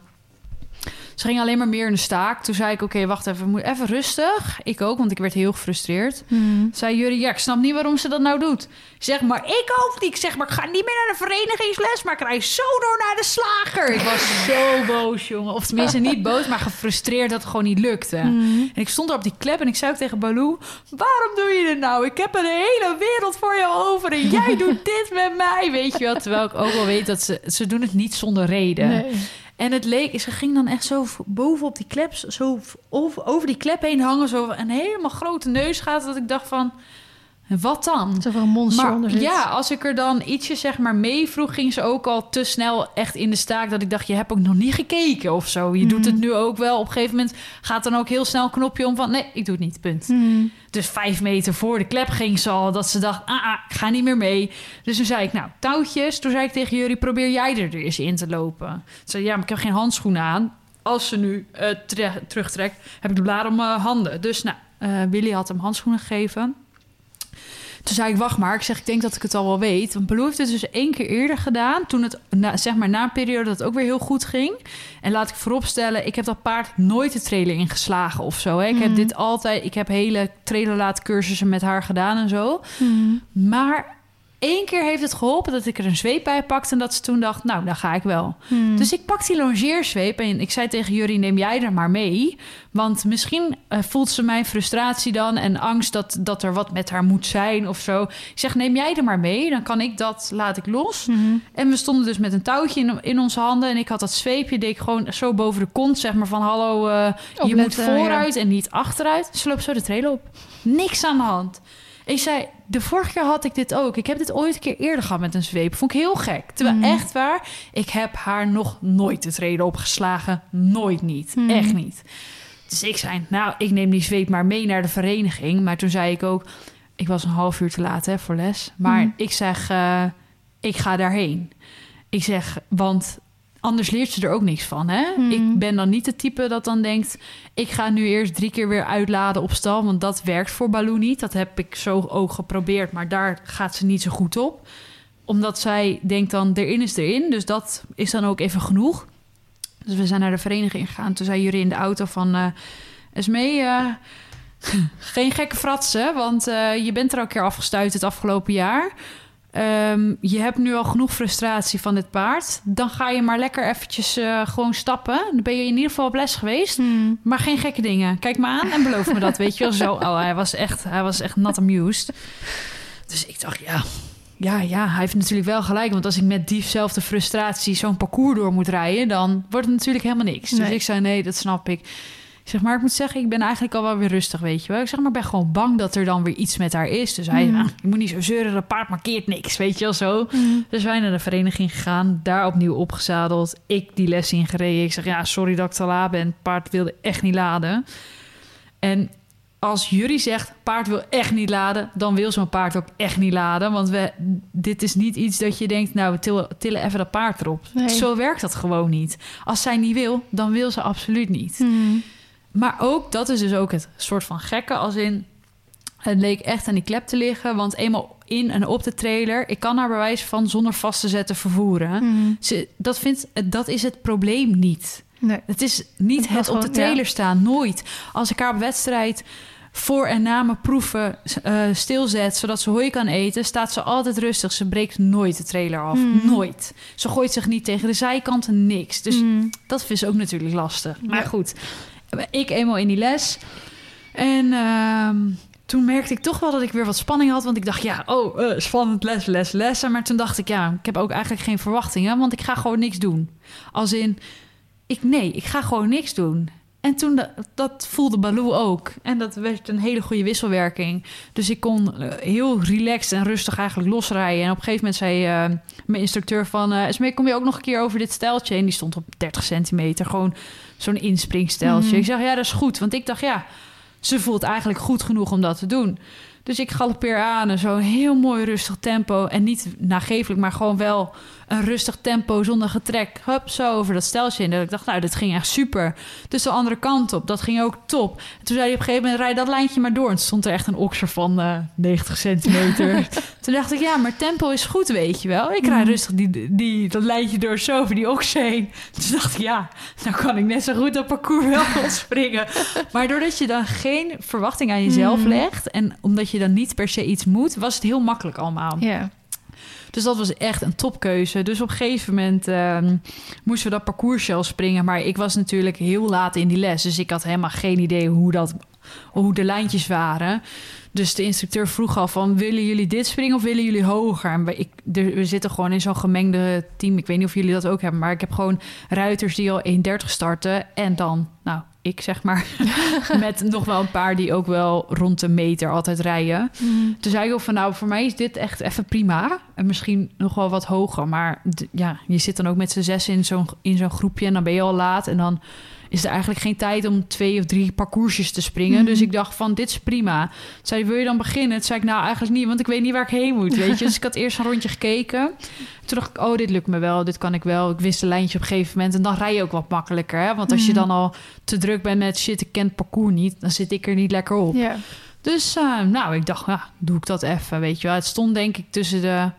Ze ging alleen maar meer in de staak. Toen zei ik, oké, wacht even, moet even rustig. Ik ook, want ik werd heel gefrustreerd. Mhm. Zei jullie, ja, ik snap niet waarom ze dat nou doet. Zeg, maar ik ook niet. Ik zeg, maar ik ga niet meer naar de verenigingsles, maar ik rij zo door naar de slager. Ik was zo boos, jongen. Of tenminste, niet boos, maar gefrustreerd dat het gewoon niet lukte. Mhm. En ik stond er op die klep en ik zei ook tegen Baloo... waarom doe je dit nou? Ik heb een hele wereld voor je over en jij doet dit met mij, weet je wel. Terwijl ik ook wel weet dat ze... Ze doen het niet zonder reden. Nee. En het leek... Ze ging dan echt zo bovenop die klep... zo over die klep heen hangen... zo een helemaal grote neus gaat... dat ik dacht van... Wat dan? Er een monster Maar onder zit. ja, als ik er dan ietsje zeg maar mee vroeg, ging ze ook al te snel echt in de staak dat ik dacht, je hebt ook nog niet gekeken of zo. Je doet het nu ook wel. Op een gegeven moment gaat dan ook heel snel een knopje om van, nee, ik doe het niet, punt. Hmm. Dus vijf meter voor de klep ging ze al, dat ze dacht, ah, ah, ik ga niet meer mee. Dus toen zei ik, nou, touwtjes. Toen zei ik tegen jullie, probeer jij er eens in te lopen. Ze zei, ja, maar ik heb geen handschoenen aan. Als ze nu tre- terugtrekt, heb ik de bladen om mijn handen. Dus nou, eh, Willy had hem handschoenen gegeven. Toen zei ik, wacht maar. Ik zeg, ik denk dat ik het al wel weet. Want Baloo heeft het dus één keer eerder gedaan. Toen het, na, zeg maar, na een periode dat het ook weer heel goed ging. En laat ik vooropstellen, ik heb dat paard nooit de trailer ingeslagen of zo. Hè. Ik heb Mhm. dit altijd, ik heb hele trailerlaatcursussen met haar gedaan en zo. Hmm. Maar één keer heeft het geholpen dat ik er een zweep bij pakte. En dat ze toen dacht, nou, dan ga ik wel. Hmm. Dus ik pak die longeerzweep en ik zei tegen jullie, neem jij er maar mee. Want misschien eh, voelt ze mijn frustratie dan en angst dat, dat er wat met haar moet zijn of zo. Ik zeg, neem jij er maar mee, dan kan ik dat, laat ik los. Hmm. En we stonden dus met een touwtje in, in onze handen en ik had dat zweepje, deed ik gewoon zo boven de kont, zeg maar van hallo, eh, je moet vooruit en niet achteruit. Ze loopt zo de trailer op. Niks aan de hand. Ik zei, de vorige keer had ik dit ook. Ik heb dit ooit een keer eerder gehad met een zweep. Vond ik heel gek. Terwijl Mm. echt waar, ik heb haar nog nooit de treden opgeslagen. Nooit niet. Mm. Echt niet. Dus ik zei, nou, ik neem die zweep maar mee naar de vereniging. Maar toen zei ik ook, ik was een half uur te laat hè, voor les. Maar Mm. ik zeg, eh, ik ga daarheen. Ik zeg, want anders leert ze er ook niks van. Hè? Mm. Ik ben dan niet het type dat dan denkt... ik ga nu eerst drie keer weer uitladen op stal... want dat werkt voor Baloo niet. Dat heb ik zo ook geprobeerd, maar daar gaat ze niet zo goed op. Omdat zij denkt dan, erin is erin. Dus dat is dan ook even genoeg. Dus we zijn naar de vereniging gegaan. Toen zei jullie in de auto van... eh Esmee, eh, geen gekke fratsen... want eh, je bent er al een keer afgestuurd het afgelopen jaar... Ehm, je hebt nu al genoeg frustratie van dit paard. Dan ga je maar lekker eventjes eh, gewoon stappen. Dan ben je in ieder geval op les geweest. Hmm. Maar geen gekke dingen. Kijk me aan en beloof me dat, weet je wel. Zo, oh, hij was echt, hij was echt not amused. Dus ik dacht, ja, ja, ja, hij heeft natuurlijk wel gelijk. Want als ik met diezelfde frustratie zo'n parcours door moet rijden... dan wordt het natuurlijk helemaal niks. Dus Nee. ik zei, nee, dat snap ik. Ik zeg, maar ik moet zeggen, ik ben eigenlijk al wel weer rustig, weet je wel. Ik zeg, maar ben gewoon bang dat er dan weer iets met haar is. Dus hij, Mhm. ah, je moet niet zo zeuren, dat paard markeert niks, weet je wel zo. Hmm. Dus wij naar de vereniging gegaan, daar opnieuw opgezadeld. Ik die les ingereden. Ik zeg, ja, sorry dat ik te laat ben. Het paard wilde echt niet laden. En als jullie zegt, paard wil echt niet laden... dan wil zo'n paard ook echt niet laden. Want we, dit is niet iets dat je denkt... nou, we tillen, tillen even dat paard erop. Nee. Zo werkt dat gewoon niet. Als zij niet wil, dan wil ze absoluut niet. Hmm. Maar ook, dat is dus ook het soort van gekke, als in... Het leek echt aan die klep te liggen, want eenmaal in en op de trailer... ik kan haar bij wijze van zonder vast te zetten vervoeren. Hmm. Ze, dat, vindt, dat is het probleem niet. Nee. Het is niet Het op de trailer staan, nooit. Als ik haar op wedstrijd voor en na mijn proeven eh, stilzet... zodat ze hooi kan eten, staat ze altijd rustig. Ze breekt nooit de trailer af, Hmm. nooit. Ze gooit zich niet tegen de zijkanten, niks. Dus Hmm. dat vind ze ook natuurlijk lastig. Maar Ja. goed, ik eenmaal in die les. En ehm, toen merkte ik toch wel dat ik weer wat spanning had. Want ik dacht, ja, oh, eh, spannend, les, les, lessen. Maar toen dacht ik, ja, ik heb ook eigenlijk geen verwachtingen. Want ik ga gewoon niks doen. Als in, ik, nee, ik ga gewoon niks doen. En toen, dat, voelde Baloo ook. En dat werd een hele goede wisselwerking. Dus ik kon eh, heel relaxed en rustig eigenlijk losrijden. En op een gegeven moment zei eh, mijn instructeur van... Esmee, kom je ook nog een keer over dit steltje? En die stond op 30 centimeter. Gewoon zo'n inspringsteltje. Mhm. Ik zeg, ja, dat is goed. Want ik dacht, ja, ze voelt eigenlijk goed genoeg om dat te doen. Dus ik galoppeer aan en zo'n heel mooi rustig tempo. En niet nagevelijk, maar gewoon wel een rustig tempo zonder getrek. Hup, zo over dat steltje in. Dat ik dacht, nou, dit ging echt super. Dus de andere kant op, dat ging ook top. En toen zei hij op een gegeven moment, rijd dat lijntje maar door. En toen stond er echt een okser van eh 90 centimeter. toen dacht ik, ja, maar tempo is goed, weet je wel. Ik rijd Mhm. rustig die, die, dat lijntje door zo over die okser heen. Toen dacht ik, ja, nou kan ik net zo goed dat parcours wel ontspringen. Maar doordat je dan geen verwachting aan jezelf Mhm. legt... en omdat je dan niet per se iets moet, was het heel makkelijk allemaal. Ja. Dus dat was echt een topkeuze. Dus op een gegeven moment ehm, moesten we dat parcours zelf springen. Maar ik was natuurlijk heel laat in die les. Dus ik had helemaal geen idee hoe, dat, hoe de lijntjes waren. Dus de instructeur vroeg al van... willen jullie dit springen of willen jullie hoger? En ik, we zitten gewoon in zo'n gemengde team. Ik weet niet of jullie dat ook hebben. Maar ik heb gewoon ruiters die al 1,30 starten. En dan nou, ik zeg maar, met nog wel een paar die ook wel rond de meter altijd rijden. Mm. Toen zei ik ook van, nou, voor mij is dit echt even prima. En misschien nog wel wat hoger. Maar ja, je zit dan ook met z'n zes in zo'n, in zo'n groepje en dan ben je al laat. En dan is er eigenlijk geen tijd om twee of drie parcoursjes te springen. Mhm. Dus ik dacht van, dit is prima. Toen zei wil je dan beginnen? Toen zei ik, nou, eigenlijk niet, want ik weet niet waar ik heen moet, weet je. Dus ik had eerst een rondje gekeken. Toen dacht ik, oh, dit lukt me wel, dit kan ik wel. Ik wist een lijntje op een gegeven moment. En dan rij je ook wat makkelijker, hè. Want als je Mhm. dan al te druk bent met shit, ik ken het parcours niet... dan zit ik er niet lekker op. Ja. Dus eh, nou, ik dacht, ja, doe ik dat even, weet je wel. Het stond denk ik tussen de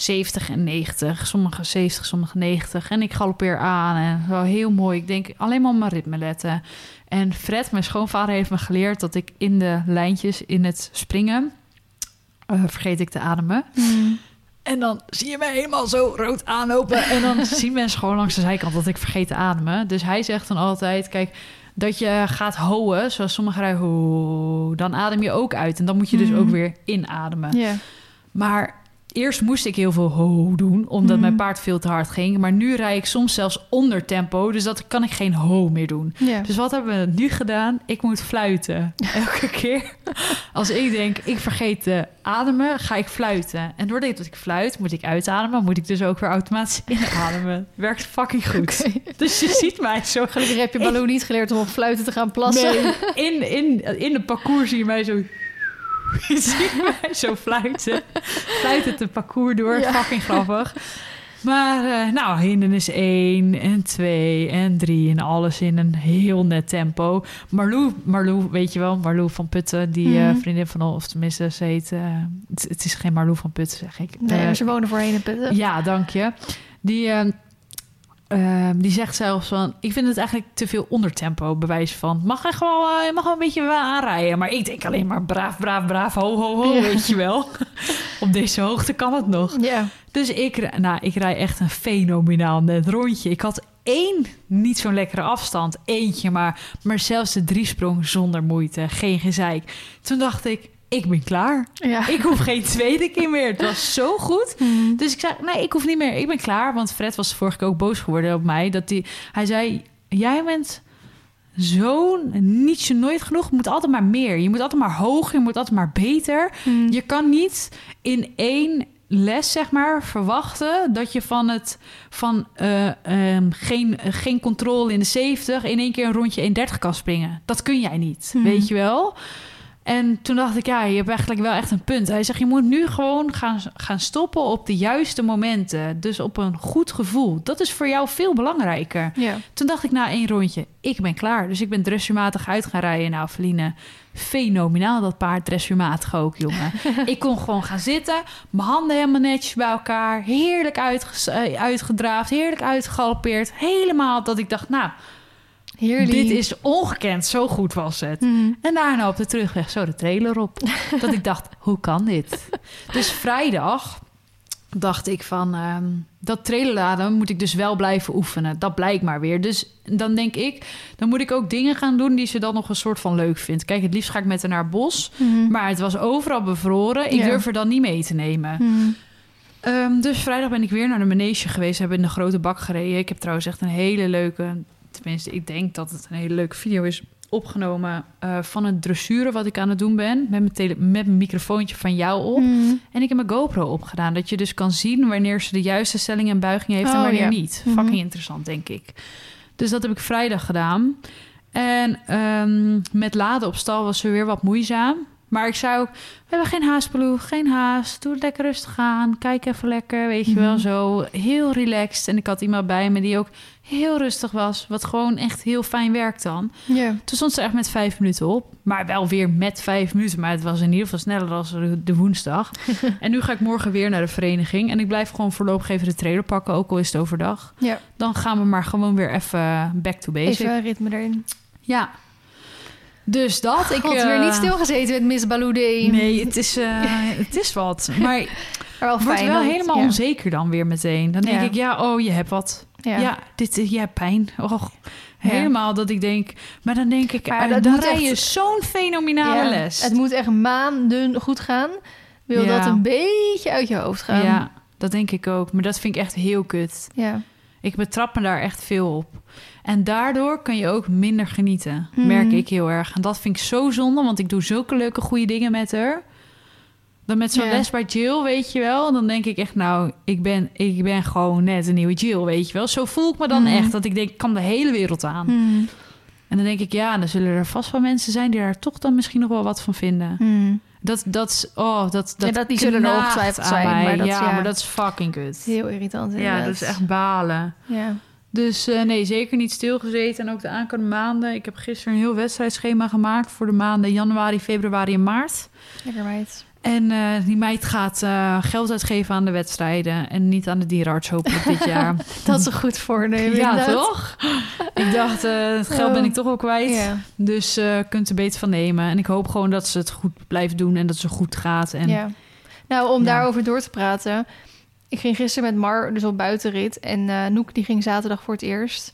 70 en 90. Sommige 70, sommige 90. En ik galoppeer aan en wel heel mooi. Ik denk alleen maar op mijn ritme letten. En Fred, mijn schoonvader, heeft me geleerd dat ik in de lijntjes, in het springen, eh, vergeet ik te ademen. Mm. En dan zie je mij helemaal zo rood aanlopen. En dan zien mensen gewoon langs de zijkant dat ik vergeet te ademen. Dus hij zegt dan altijd, kijk, dat je gaat houden, zoals sommigen rijden, dan adem je ook uit. En dan moet je dus Mhm. ook weer inademen. Ja. Maar eerst moest ik heel veel ho doen, omdat Mhm. mijn paard veel te hard ging. Maar nu rij ik soms zelfs onder tempo, dus dat kan ik geen ho meer doen. Dus wat hebben we nu gedaan? Ik moet fluiten. Elke keer als ik denk, ik vergeet te ademen, ga ik fluiten. En doordat ik fluit, moet ik uitademen. Moet ik dus ook weer automatisch inademen. Werkt fucking goed. Dus je ziet mij zo... Gelukkig heb je Baloo niet geleerd om op fluiten te gaan plassen. Nee, in, in, in de parcours zie je mij zo... Je ziet mij zo fluiten. Fluiten het parcours door. Ja. Fucking grappig. Maar eh, nou, hindernis 1 en 2 en 3 en alles in een heel net tempo. Marlou, Marlou weet je wel, Marlou van Putten, die eh, Mhm. vriendin van of tenminste, ze heet... eh, het, het is geen Marlou van Putten, zeg ik. Nee, ze wonen voorheen in Putten. ja, dank je. Die, eh, eh, die zegt zelfs van... Ik vind het eigenlijk te veel ondertempo bewijs van... Mag echt wel, eh, je mag wel een beetje aanrijden. Maar ik denk alleen maar braaf, braaf, braaf, ho, ho, ho, Ja. weet je wel. Op deze hoogte kan het nog. Ja. Dus ik, nou, ik rij echt een fenomenaal net rondje. Ik had één niet zo'n lekkere afstand. Eentje maar. Maar zelfs de driesprong zonder moeite. Geen gezeik. Toen dacht ik, ik ben klaar. Ja. Ik hoef geen tweede keer meer. Het was zo goed. Mm. Dus ik zei, nee, ik hoef niet meer. Ik ben klaar. Want Fred was vorige keer ook boos geworden op mij. Dat die, hij zei, jij bent zo niet zo nooit genoeg. Je moet altijd maar meer. Je moet altijd maar hoger. Je moet altijd maar beter. Mm. Je kan niet in één les, zeg maar, verwachten dat je van het van eh, ehm, geen, geen controle in de 70 in één keer een rondje 1,30 kan springen. Dat kun jij niet, Hmm. weet je wel. En toen dacht ik, ja, je hebt eigenlijk wel echt een punt. Hij zegt, je moet nu gewoon gaan, gaan stoppen op de juiste momenten. Dus op een goed gevoel. Dat is voor jou veel belangrijker. Ja. Toen dacht ik na één rondje, ik ben klaar. Dus ik ben dressuurmatig uit gaan rijden. Nou, Feline, fenomenaal dat paard dressuurmatig ook, jongen. ik kon gewoon gaan zitten, mijn handen helemaal netjes bij elkaar. Heerlijk eh, uitgedraafd, heerlijk uitgegalopeerd. Helemaal dat ik dacht, nou, Heerlijk. dit is ongekend. Zo goed was het. Mm. En daarna op de terugweg zo de trailer op. dat ik dacht, hoe kan dit? Dus vrijdag dacht ik van... ehm, dat trailerladen moet ik dus wel blijven oefenen. Dat blijkt maar weer. Dus dan denk ik, dan moet ik ook dingen gaan doen... die ze dan nog een soort van leuk vindt. Kijk, het liefst ga ik met haar naar het bos. Mm. Maar het was overal bevroren. Ik Ja. durf er dan niet mee te nemen. Mm. Ehm, dus vrijdag ben ik weer naar de manege geweest. Hebben in de grote bak gereden. Ik heb trouwens echt een hele leuke... Tenminste, ik denk dat het een hele leuke video is opgenomen... eh, van het dressuren wat ik aan het doen ben. Met mijn, tele- met mijn microfoontje van jou op. Mm. En ik heb mijn GoPro opgedaan. Dat je dus kan zien wanneer ze de juiste stelling en buiging heeft... en Oh, wanneer ja. niet. Mhm. Fucking interessant, denk ik. Dus dat heb ik vrijdag gedaan. En ehm, met laden op stal was er weer wat moeizaam. Maar ik zou ook, we hebben geen haast, Baloo, geen haast. Doe het lekker rustig aan. Kijk even lekker, weet je wel, Mhm. zo. Heel relaxed. En ik had iemand bij me die ook heel rustig was. Wat gewoon echt heel fijn werkt dan. Ja. Toen stond ze echt met vijf minuten op. Maar wel weer met vijf minuten. Maar het was in ieder geval sneller dan de- woensdag. en nu ga ik morgen weer naar de vereniging. En ik blijf gewoon voorlopig even de trailer pakken. Ook al is het overdag. Ja. Dan gaan we maar gewoon weer even back to basic. Even ritme erin. Ja. Dus dat. Ik had eh, weer niet stilgezeten met Miss Baloudé. Nee, het is, eh, het is wat. Maar wel word fijn. wel helemaal ja. onzeker dan weer meteen. Dan denk Ja. ik, ja, oh, je hebt wat. Ja. Ja, dit, eh, je hebt pijn. Och, helemaal dat ik denk... Maar dan denk ik, Maar eh, dat dan rij je zo'n fenomenale les. Het moet echt maanden goed gaan. Wil dat een beetje uit je hoofd gaan. Ja, dat denk ik ook. Maar dat vind ik echt heel kut. Ja. Ik betrap me daar echt veel op. En daardoor kan je ook minder genieten, Mhm. merk ik heel erg. En dat vind ik zo zonde, want ik doe zulke leuke goede dingen met haar. Dan met zo'n les bij Jill, weet je wel. Dan denk ik echt, nou, ik ben, ik ben gewoon net een nieuwe Jill, weet je wel. Zo voel ik me dan Mhm. echt, dat ik denk, ik kan de hele wereld aan. Hmm. En dan denk ik, ja, dan zullen er vast wel mensen zijn... die daar toch dan misschien nog wel wat van vinden. Hmm. Dat, dat, oh, dat, dat, Ja, dat- die zullen er ongetwijfeld zijn, mij. maar dat- ja, ja. maar dat is fucking kut. Heel irritant. Ja, dat is echt balen. Ja. Dus eh, nee, zeker niet stilgezeten. En ook de aankomende maanden. Ik heb gisteren een heel wedstrijdschema gemaakt... voor de maanden januari, februari en maart. Lekker meid. En eh, die meid gaat eh, geld uitgeven aan de wedstrijden... en niet aan de dierenarts hopelijk dit jaar. Dat is een goed voornemen. ja, inderdaad. toch? ik dacht, het geld ben ik toch wel kwijt. Ja. Dus kunt er beter van nemen. En ik hoop gewoon dat ze het goed blijft doen en dat ze goed gaat. En. Nou, om Ja. daarover door te praten. Ik ging gisteren met Mar dus op buitenrit. En eh Noek die ging zaterdag voor het eerst.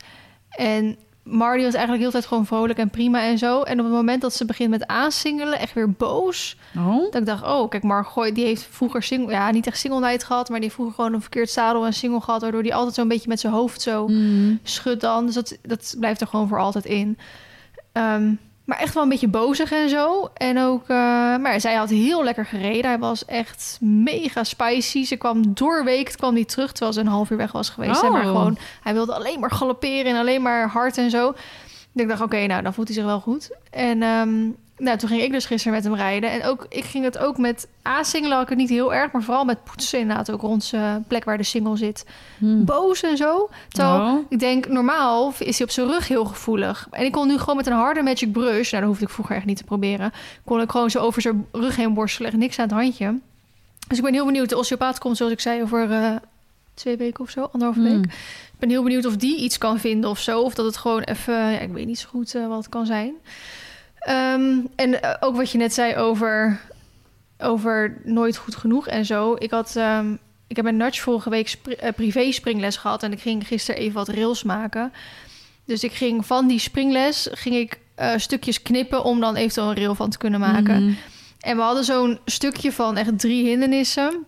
En Mar die was eigenlijk heel de tijd gewoon vrolijk en prima en zo. En op het moment dat ze begint met aansingelen, echt weer boos. Oh? Dat ik dacht, oh, kijk, Mar gooi, die heeft vroeger single, ja, niet echt single night gehad, maar die heeft vroeger gewoon een verkeerd zadel en single gehad, waardoor die altijd zo'n beetje met zijn hoofd zo Mm. schudt dan. Dus dat, dat blijft er gewoon voor altijd in. Ehm, maar echt wel een beetje bozig en zo. En ook, eh, maar zij had heel lekker gereden. Hij was echt mega spicy. Ze kwam doorweekt, kwam hij terug terwijl ze een half uur weg was geweest. Oh. Maar gewoon, hij wilde alleen maar galopperen en alleen maar hard en zo. Ik dacht, oké, nou, dan voelt hij zich wel goed. En ehm, nou, toen ging ik dus gisteren met hem rijden. En ook, ik ging het ook met A-singelen had ik het niet heel erg, maar vooral met poetsen inderdaad ook rond zijn plek waar de single zit. Mm. Boos en zo. Terwijl Oh. ik denk, normaal is hij op zijn rug heel gevoelig. En ik kon nu gewoon met een harde magic brush... nou, dat hoefde ik vroeger echt niet te proberen... kon ik gewoon zo over zijn rug heen borstelen. Niks aan het handje. Dus ik ben heel benieuwd. De osteopaat komt, zoals ik zei, over eh, twee weken of zo. Anderhalve Mm. week. Ik ben heel benieuwd of die iets kan vinden of zo. Of dat het gewoon even... Ja, ik weet niet zo goed eh, wat het kan zijn. Ehm, en eh, ook wat je net zei over, over nooit goed genoeg en zo. Ik had... ehm, ik heb een Nudge vorige week spri- eh, privé springles gehad en ik ging gisteren even wat rails maken. Dus ik ging van die springles ging ik eh, stukjes knippen om dan eventueel een rail van te kunnen maken. Mm. En we hadden zo'n stukje van echt drie hindernissen.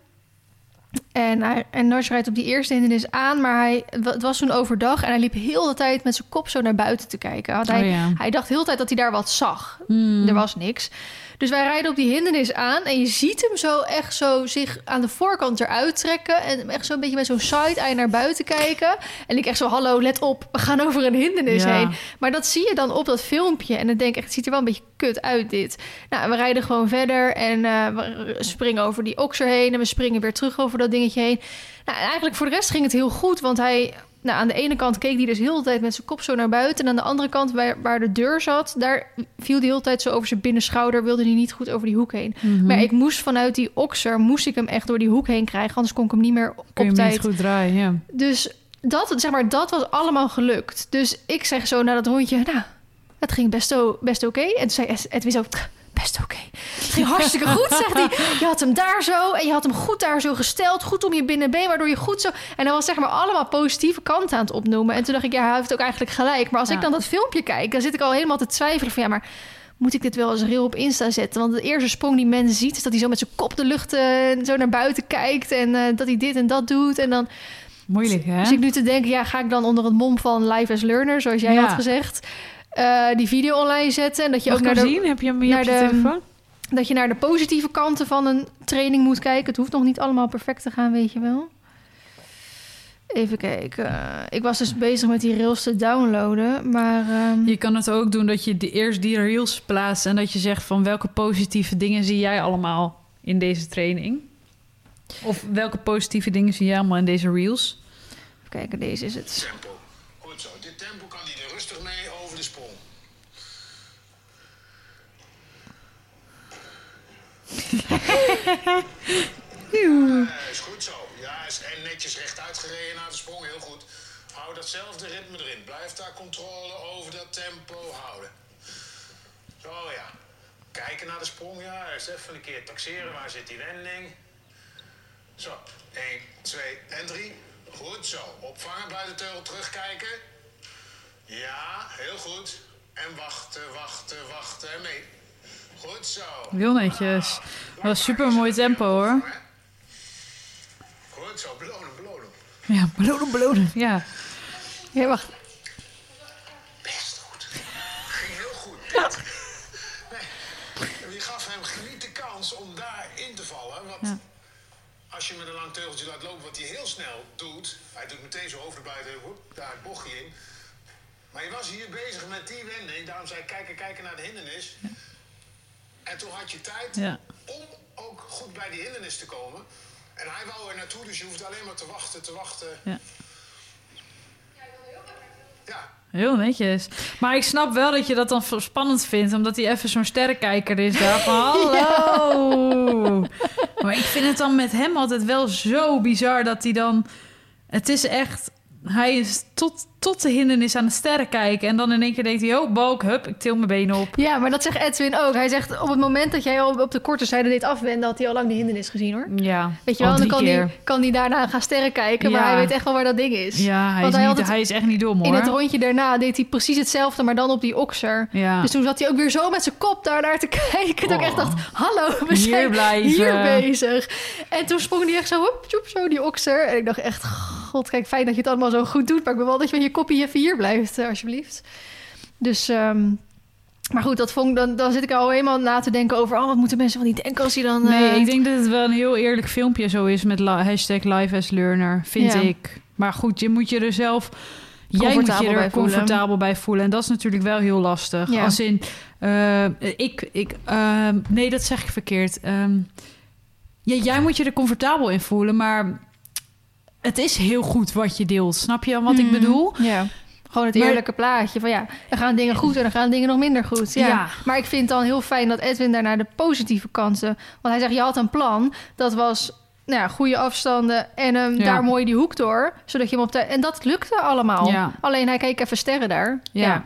En, hij, en Nudge rijdt op die eerste hindernis aan, maar hij, het was toen overdag en hij liep heel de tijd met zijn kop zo naar buiten te kijken. Hij, Oh ja. hij dacht heel de tijd dat hij daar wat zag. Mm. Er was niks. Dus wij rijden op die hindernis aan en je ziet hem zo echt zo zich aan de voorkant eruit trekken en echt zo'n beetje met zo'n side-eye naar buiten kijken. En ik echt zo, hallo, let op, we gaan over een hindernis Ja. heen. Maar dat zie je dan op dat filmpje en dan denk ik echt, het ziet er wel een beetje kut uit dit. Nou, we rijden gewoon verder en eh, we springen over die okser heen en we springen weer terug over dat dingetje heen. Nou, en eigenlijk voor de rest ging het heel goed, want hij... Nou, aan de ene kant keek hij dus heel de tijd met zijn kop zo naar buiten. En aan de andere kant, waar, waar de deur zat, daar viel hij heel de tijd zo over zijn binnenschouder. Wilde hij niet goed over die hoek heen. Mhm. Maar ik moest vanuit die okser, moest ik hem echt door die hoek heen krijgen. Anders kon ik hem niet meer op Kun je tijd. goed draaien, ja. Dus dat, zeg maar, dat was allemaal gelukt. Dus ik zeg zo na dat rondje, nou, het ging best, best oké. En toen zei Ed- Edwin zo, best oké. Het ging hartstikke goed, zegt hij. Je had hem daar zo en je had hem goed daar zo gesteld. Goed om je binnenbeen, waardoor je goed zo... En hij was zeg maar allemaal positieve kanten aan het opnoemen. En toen dacht ik, ja, hij heeft ook eigenlijk gelijk. Maar als Ja. ik dan dat filmpje kijk, dan zit ik al helemaal te twijfelen van... ja, maar moet ik dit wel als reel op Insta zetten? Want de eerste sprong die men ziet... is dat hij zo met zijn kop de lucht eh, zo naar buiten kijkt... en eh, dat hij dit en dat doet. En dan Moeilijk, hè? dus ik nu te denken, ja, ga ik dan onder het mom van Live as Learner, zoals jij Ja. had gezegd, eh, die video online zetten en dat je Mag ook naar de, zien? Heb je hem hier naar op je de- telefoon? dat je naar de positieve kanten van een training moet kijken. Het hoeft nog niet allemaal perfect te gaan, weet je wel. Even kijken. Ik was dus bezig met die rails te downloaden, maar ehm, Je kan het ook doen dat je de, eerst die reels plaatst... en dat je zegt van welke positieve dingen zie jij allemaal in deze training? Of welke positieve dingen zie jij allemaal in deze reels? even kijken, deze is het. Ja, is goed zo. Ja, is en netjes rechtuit gereden naar de sprong. Heel goed. Hou datzelfde ritme erin. Blijf daar controle over dat tempo houden. Zo ja. Kijken naar de sprong. Ja, eerst even een keer taxeren. Waar zit die wending? Zo. 1, 2 en 3. Goed zo. Opvangen bij de teugel terugkijken. Ja, heel goed. En wachten, wachten, wachten en mee. Goed zo. Heel netjes. Dat was super mooi tempo hoor. Goed zo, belonen, belonen. Ja, belonen, belonen. Ja. Ja, wacht. Best goed. Ging heel goed. Nee, je gaf hem niet de kans om daarin te vallen. Want Ja. als je met een lang teugeltje laat lopen, wat hij heel snel doet... Hij doet meteen zo over de buiten, hoep, daar het bochtje in. Maar je was hier bezig met die wending. Daarom zei ik kijken, kijken naar de hindernis. En toen had je tijd Ja. om ook goed bij die hindernis te komen. En hij wou er naartoe, dus je hoeft alleen maar te wachten, te wachten. Ja. Ja, Heel netjes. Maar ik snap wel dat je dat dan spannend vindt, omdat hij even zo'n sterrenkijker is daar van hallo. maar ik vind het dan met hem altijd wel zo bizar dat hij dan... Het is echt... Hij is tot, tot de hindernis aan het sterren kijken. En dan in één keer denkt hij, oh, balk, hup, ik til mijn benen op. Ja, maar dat zegt Edwin ook. Hij zegt op het moment dat jij al op de korte zijde dit afwende, had hij al lang de hindernis gezien hoor. Ja, Weet je wel, dan kan hij, kan hij daarna gaan sterren kijken, maar Ja. hij weet echt wel waar dat ding is. Ja, hij Want is, hij niet, het hij is echt niet dom, hoor. In het rondje daarna deed hij precies hetzelfde, maar dan op die okser. Ja. Dus toen zat hij ook weer zo met zijn kop daar naar te kijken. Dat ik echt Oh. dacht, hallo, we zijn hier bezig. En toen sprong hij echt zo, hop, tjoep, zo die okser. En ik dacht echt, god, kijk, fijn dat je het allemaal zo goed doet. Maar ik wil wel dat je met je kopje even hier blijft, eh, alsjeblieft. Dus, ehm, maar goed, dat vond, ik- dan, dan zit ik al helemaal na te denken over... oh, wat moeten mensen wel niet denken als je dan... Nee, eh, ik denk dat het wel een heel eerlijk filmpje zo is met hashtag live as learner, vind Ja. ik. Maar goed, je moet je er zelf... Jij moet je er voelen. comfortabel bij voelen. En dat is natuurlijk wel heel lastig. Ja. Als in, eh, ik, ik, ehm, nee, dat zeg ik verkeerd. Ehm, ja, jij moet je er comfortabel in voelen, maar het is heel goed wat je deelt. Snap je dan wat ik Mhm. bedoel? Ja. Gewoon het Maar- eerlijke plaatje van ja, er gaan dingen goed en er gaan dingen nog minder goed. Ja. Ja. Maar ik vind het dan heel fijn dat Edwin daarna de positieve kanten... Want hij zegt, je had een plan. Dat was nou ja, goede afstanden en hem Ja. daar mooi die hoek door. Zodat je hem op tijd... En dat lukte allemaal. Ja. Alleen hij keek even sterren daar. Ja.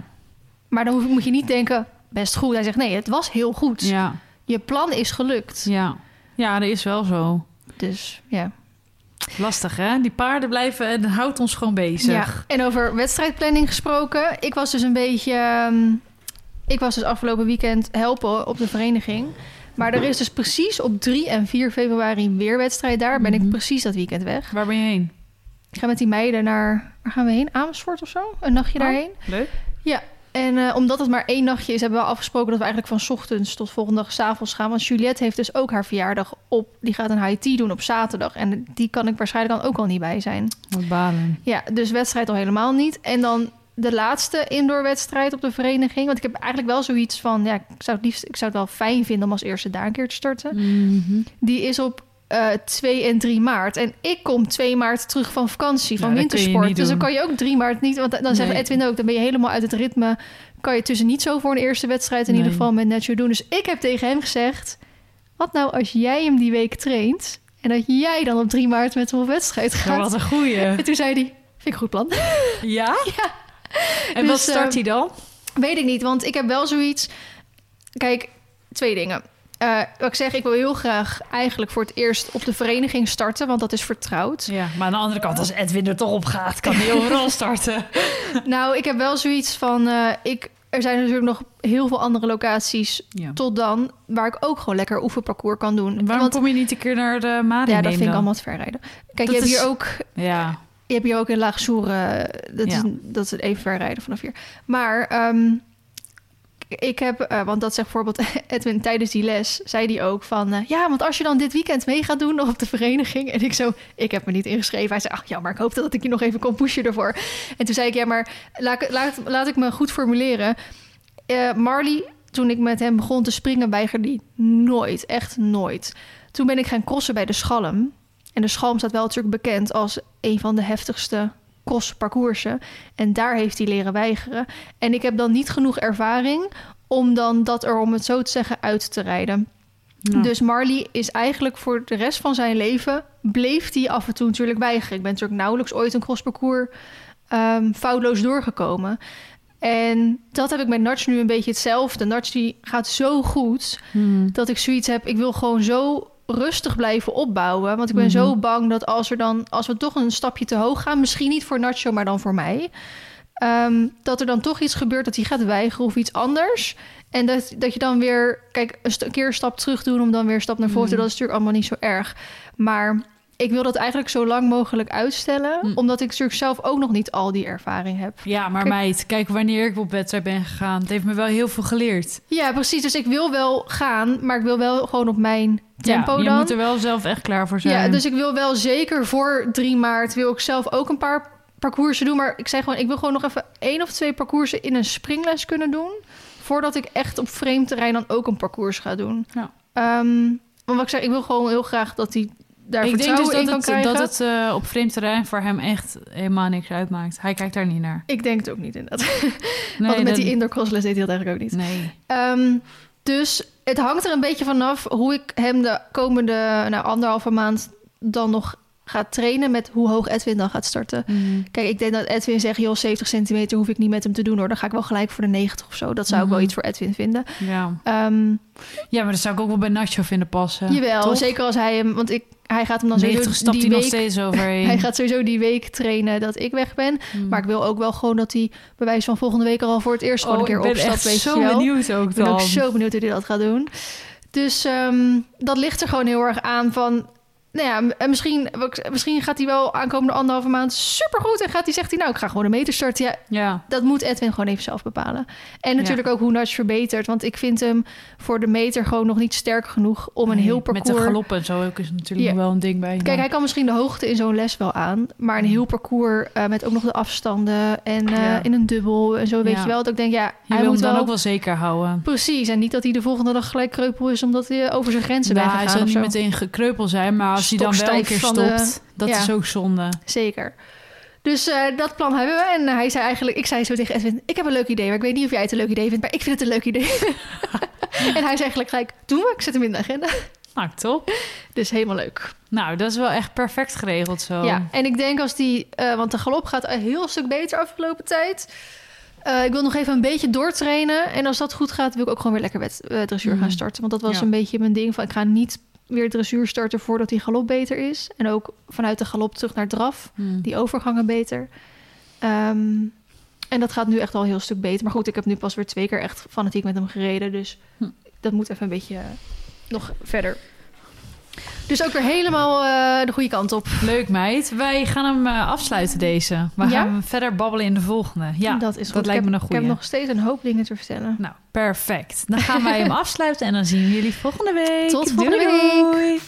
Maar dan moet je niet denken, best goed. Hij zegt, nee, het was heel goed. Ja, Je plan is gelukt. ja. Ja, dat is wel zo. Dus ja. Lastig, hè? Die paarden blijven... Het houdt ons gewoon bezig. Ja, en over wedstrijdplanning gesproken. Ik was dus een beetje... ehm, ik was dus afgelopen weekend helpen op de vereniging. Maar er is dus precies op 3 en 4 februari weer wedstrijd daar. Ben Mhm. ik precies dat weekend weg. Waar ben je heen? Ik ga met die meiden naar... Waar gaan we heen? Amersfoort of zo? Een nachtje Oh. daarheen. Leuk. Ja, en eh, omdat het maar één nachtje is... hebben we afgesproken dat we eigenlijk van 's ochtends tot volgende dag 's avonds gaan. Want Juliette heeft dus ook haar verjaardag op... Die gaat een high tea doen op zaterdag. En die kan ik waarschijnlijk dan ook al niet bij zijn. Wat balen. Ja, dus wedstrijd al helemaal niet. En dan de laatste indoorwedstrijd op de vereniging. Want ik heb eigenlijk wel zoiets van... Ja, ik zou het liefst... Ik zou het wel fijn vinden om als eerste daar een keer te starten. Mhm. Die is op eh 2 en 3 maart. En ik kom 2 maart terug van vakantie, van Ja, je wintersport. Dus dan kan je ook 3 maart niet... Want dan zegt Nee. Edwin ook, dan ben je helemaal uit het ritme. Kan je tussen niet zo voor een eerste wedstrijd in Nee. ieder geval met Nacho doen. Dus ik heb tegen hem gezegd... Wat nou als jij hem die week traint... en dat jij dan op 3 maart met hem op wedstrijd Ja, gaat? wat een goeie. En toen zei hij, vind ik een goed plan. Ja? Ja. En Dus, wat start eh, hij dan? Weet ik niet, want ik heb wel zoiets. Kijk, twee dingen. Eh, wat ik zeg, ik wil heel graag eigenlijk voor het eerst op de vereniging starten, want dat is vertrouwd. Ja, maar aan de andere kant, als Edwin er toch op gaat, kan hij overal starten. Nou, ik heb wel zoiets van, eh, ik, er zijn natuurlijk nog heel veel andere locaties Ja. tot dan, waar ik ook gewoon lekker oefenparcours kan doen. Waarom want, kom je niet een keer naar de Maden ja, dat vind ik allemaal te ver rijden. Kijk, Dat je hebt is- hier ook Ja, Je hebt hier ook in Laagsoeren, dat, is, dat is even ver rijden vanaf hier. Maar ehm, ik heb, eh, want dat zegt bijvoorbeeld Edwin tijdens die les, zei die ook van, eh, ja, want als je dan dit weekend mee gaat doen op de vereniging. En ik zo, ik heb me niet ingeschreven. Hij zei, ach ja, maar ik hoop dat ik je nog even kan pushen ervoor. En toen zei ik, ja, maar laat, laat, laat ik me goed formuleren. Eh, Marley, toen ik met hem begon te springen, weigerde hij nooit, echt nooit. Toen ben ik gaan crossen bij de Schalm. En de Schalm staat wel natuurlijk bekend als een van de heftigste crossparcoursen. En daar heeft hij leren weigeren. En ik heb dan niet genoeg ervaring om dan dat er, om het zo te zeggen, uit te rijden. Ja. Dus Marley is eigenlijk voor de rest van zijn leven... bleef hij af en toe natuurlijk weigeren. Ik ben natuurlijk nauwelijks ooit een crossparcours ehm, foutloos doorgekomen. En dat heb ik met Nudge nu een beetje hetzelfde. Nudge die gaat zo goed Hmm. dat ik zoiets heb. Ik wil gewoon zo rustig blijven opbouwen. Want ik ben Mhm. zo bang dat als er dan, als we toch een stapje te hoog gaan, misschien niet voor Nacho, maar dan voor mij. ehm, dat er dan toch iets gebeurt dat hij gaat weigeren of iets anders. En dat, dat je dan weer, kijk, een, st- een keer een stap terug doen om dan weer een stap naar voren te doen. Dat is natuurlijk allemaal niet zo erg. Maar ik wil dat eigenlijk zo lang mogelijk uitstellen. Hm. Omdat ik natuurlijk zelf ook nog niet al die ervaring heb. Ja, maar Kijk- meid, kijk wanneer ik op wedstrijd ben gegaan. Het heeft me wel heel veel geleerd. Ja, precies. Dus ik wil wel gaan, maar ik wil wel gewoon op mijn tempo ja, je dan. moet er wel zelf echt klaar voor zijn. Ja, dus ik wil wel zeker voor 3 maart wil ik zelf ook een paar parcoursen doen. Maar ik zei gewoon, ik wil gewoon nog even één of twee parcoursen in een springles kunnen doen. Voordat ik echt op vreemd terrein dan ook een parcours ga doen. Ja. Ehm, want wat ik zeg, ik wil gewoon heel graag dat hij daar ik denk dus in dat het, krijgen. dat het eh, op vreemd terrein voor hem echt helemaal niks uitmaakt. Hij kijkt daar niet naar. Ik denk het ook niet inderdaad. Nee, Want met die indoor crossles deed hij dat eigenlijk ook niet. Nee. Ehm, dus het hangt er een beetje vanaf hoe ik hem de komende nou, anderhalve maand dan nog ga trainen met hoe hoog Edwin dan gaat starten. Kijk, ik denk dat Edwin zegt, joh, 70 centimeter hoef ik niet met hem te doen hoor. Dan ga ik wel gelijk voor de 90 of zo. Dat zou ik wel Mhm. iets voor Edwin vinden. Ja. Ehm, ja, maar dat zou ik ook wel bij Nacho vinden passen. jawel, toch? zeker als hij hem, want ik, hij gaat hem dan 90 sowieso stapt die hij nog week. steeds overheen. Hij gaat sowieso die week trainen dat ik weg ben. Hmm. Maar ik wil ook wel gewoon dat hij bij wijze van volgende week al voor het eerst gewoon oh, een keer ik ben opstapt. echt zo benieuwd ook Ik ben dan. ook zo benieuwd hoe hij dat gaat doen. Dus ehm, dat ligt er gewoon heel erg aan van... Nou ja, en misschien, misschien gaat hij wel aankomende anderhalve maand supergoed... en gaat hij, zegt hij, nou, ik ga gewoon een meter starten. Ja, Ja, dat moet Edwin gewoon even zelf bepalen. En natuurlijk ook hoe Nudge verbetert. Want ik vind hem voor de meter gewoon nog niet sterk genoeg... om een Nee, heel parcours... Met de galop en zo ook is natuurlijk Ja. wel een ding bij. Kijk, hij kan misschien de hoogte in zo'n les wel aan. Maar een heel parcours eh, met ook nog de afstanden... en eh, in een dubbel en zo, weet je wel. Dat ik denk, ja, Je hij wil moet hem dan wel... ook wel zeker houden. Precies, en niet dat hij de volgende dag gelijk kreupel is... omdat hij over zijn grenzen Nou, bent hij gegaan zal of niet meteen gekreupel zijn, maar als hij dan wel een keer de- stopt, dat Ja. is ook zonde. Zeker. Dus eh, dat plan hebben we. En hij zei eigenlijk, ik zei zo tegen Edwin: Ik heb een leuk idee, maar ik weet niet of jij het een leuk idee vindt, maar ik vind het een leuk idee. en hij zei eigenlijk gelijk: Doen we, ik zet hem in de agenda. Nou, top. Dus helemaal leuk. Nou, dat is wel echt perfect geregeld zo. Ja, en ik denk als die, eh, want de galop gaat een heel stuk beter afgelopen tijd. Eh, ik wil nog even een beetje doortrainen. En als dat goed gaat, wil ik ook gewoon weer lekker wet, eh, dressuur gaan Mhm. starten. Want dat was Ja. een beetje mijn ding. Van, ik ga niet weer dressuur starten voordat die galop beter is. En ook vanuit de galop terug naar draf. Hmm. die overgangen beter. Ehm, en dat gaat nu echt al een heel stuk beter. Maar goed, ik heb nu pas weer twee keer echt fanatiek met hem gereden. Dus Hm. dat moet even een beetje nog verder. Dus ook weer helemaal eh, de goede kant op. Leuk meid. Wij gaan hem eh, afsluiten deze. We Ja? gaan verder babbelen in de volgende. Ja, dat is goed. dat lijkt ik me heb, een Ik heb nog steeds een hoop dingen te vertellen. Nou, perfect. Dan gaan wij hem afsluiten en dan zien we jullie volgende week. Tot volgende Doei, doei.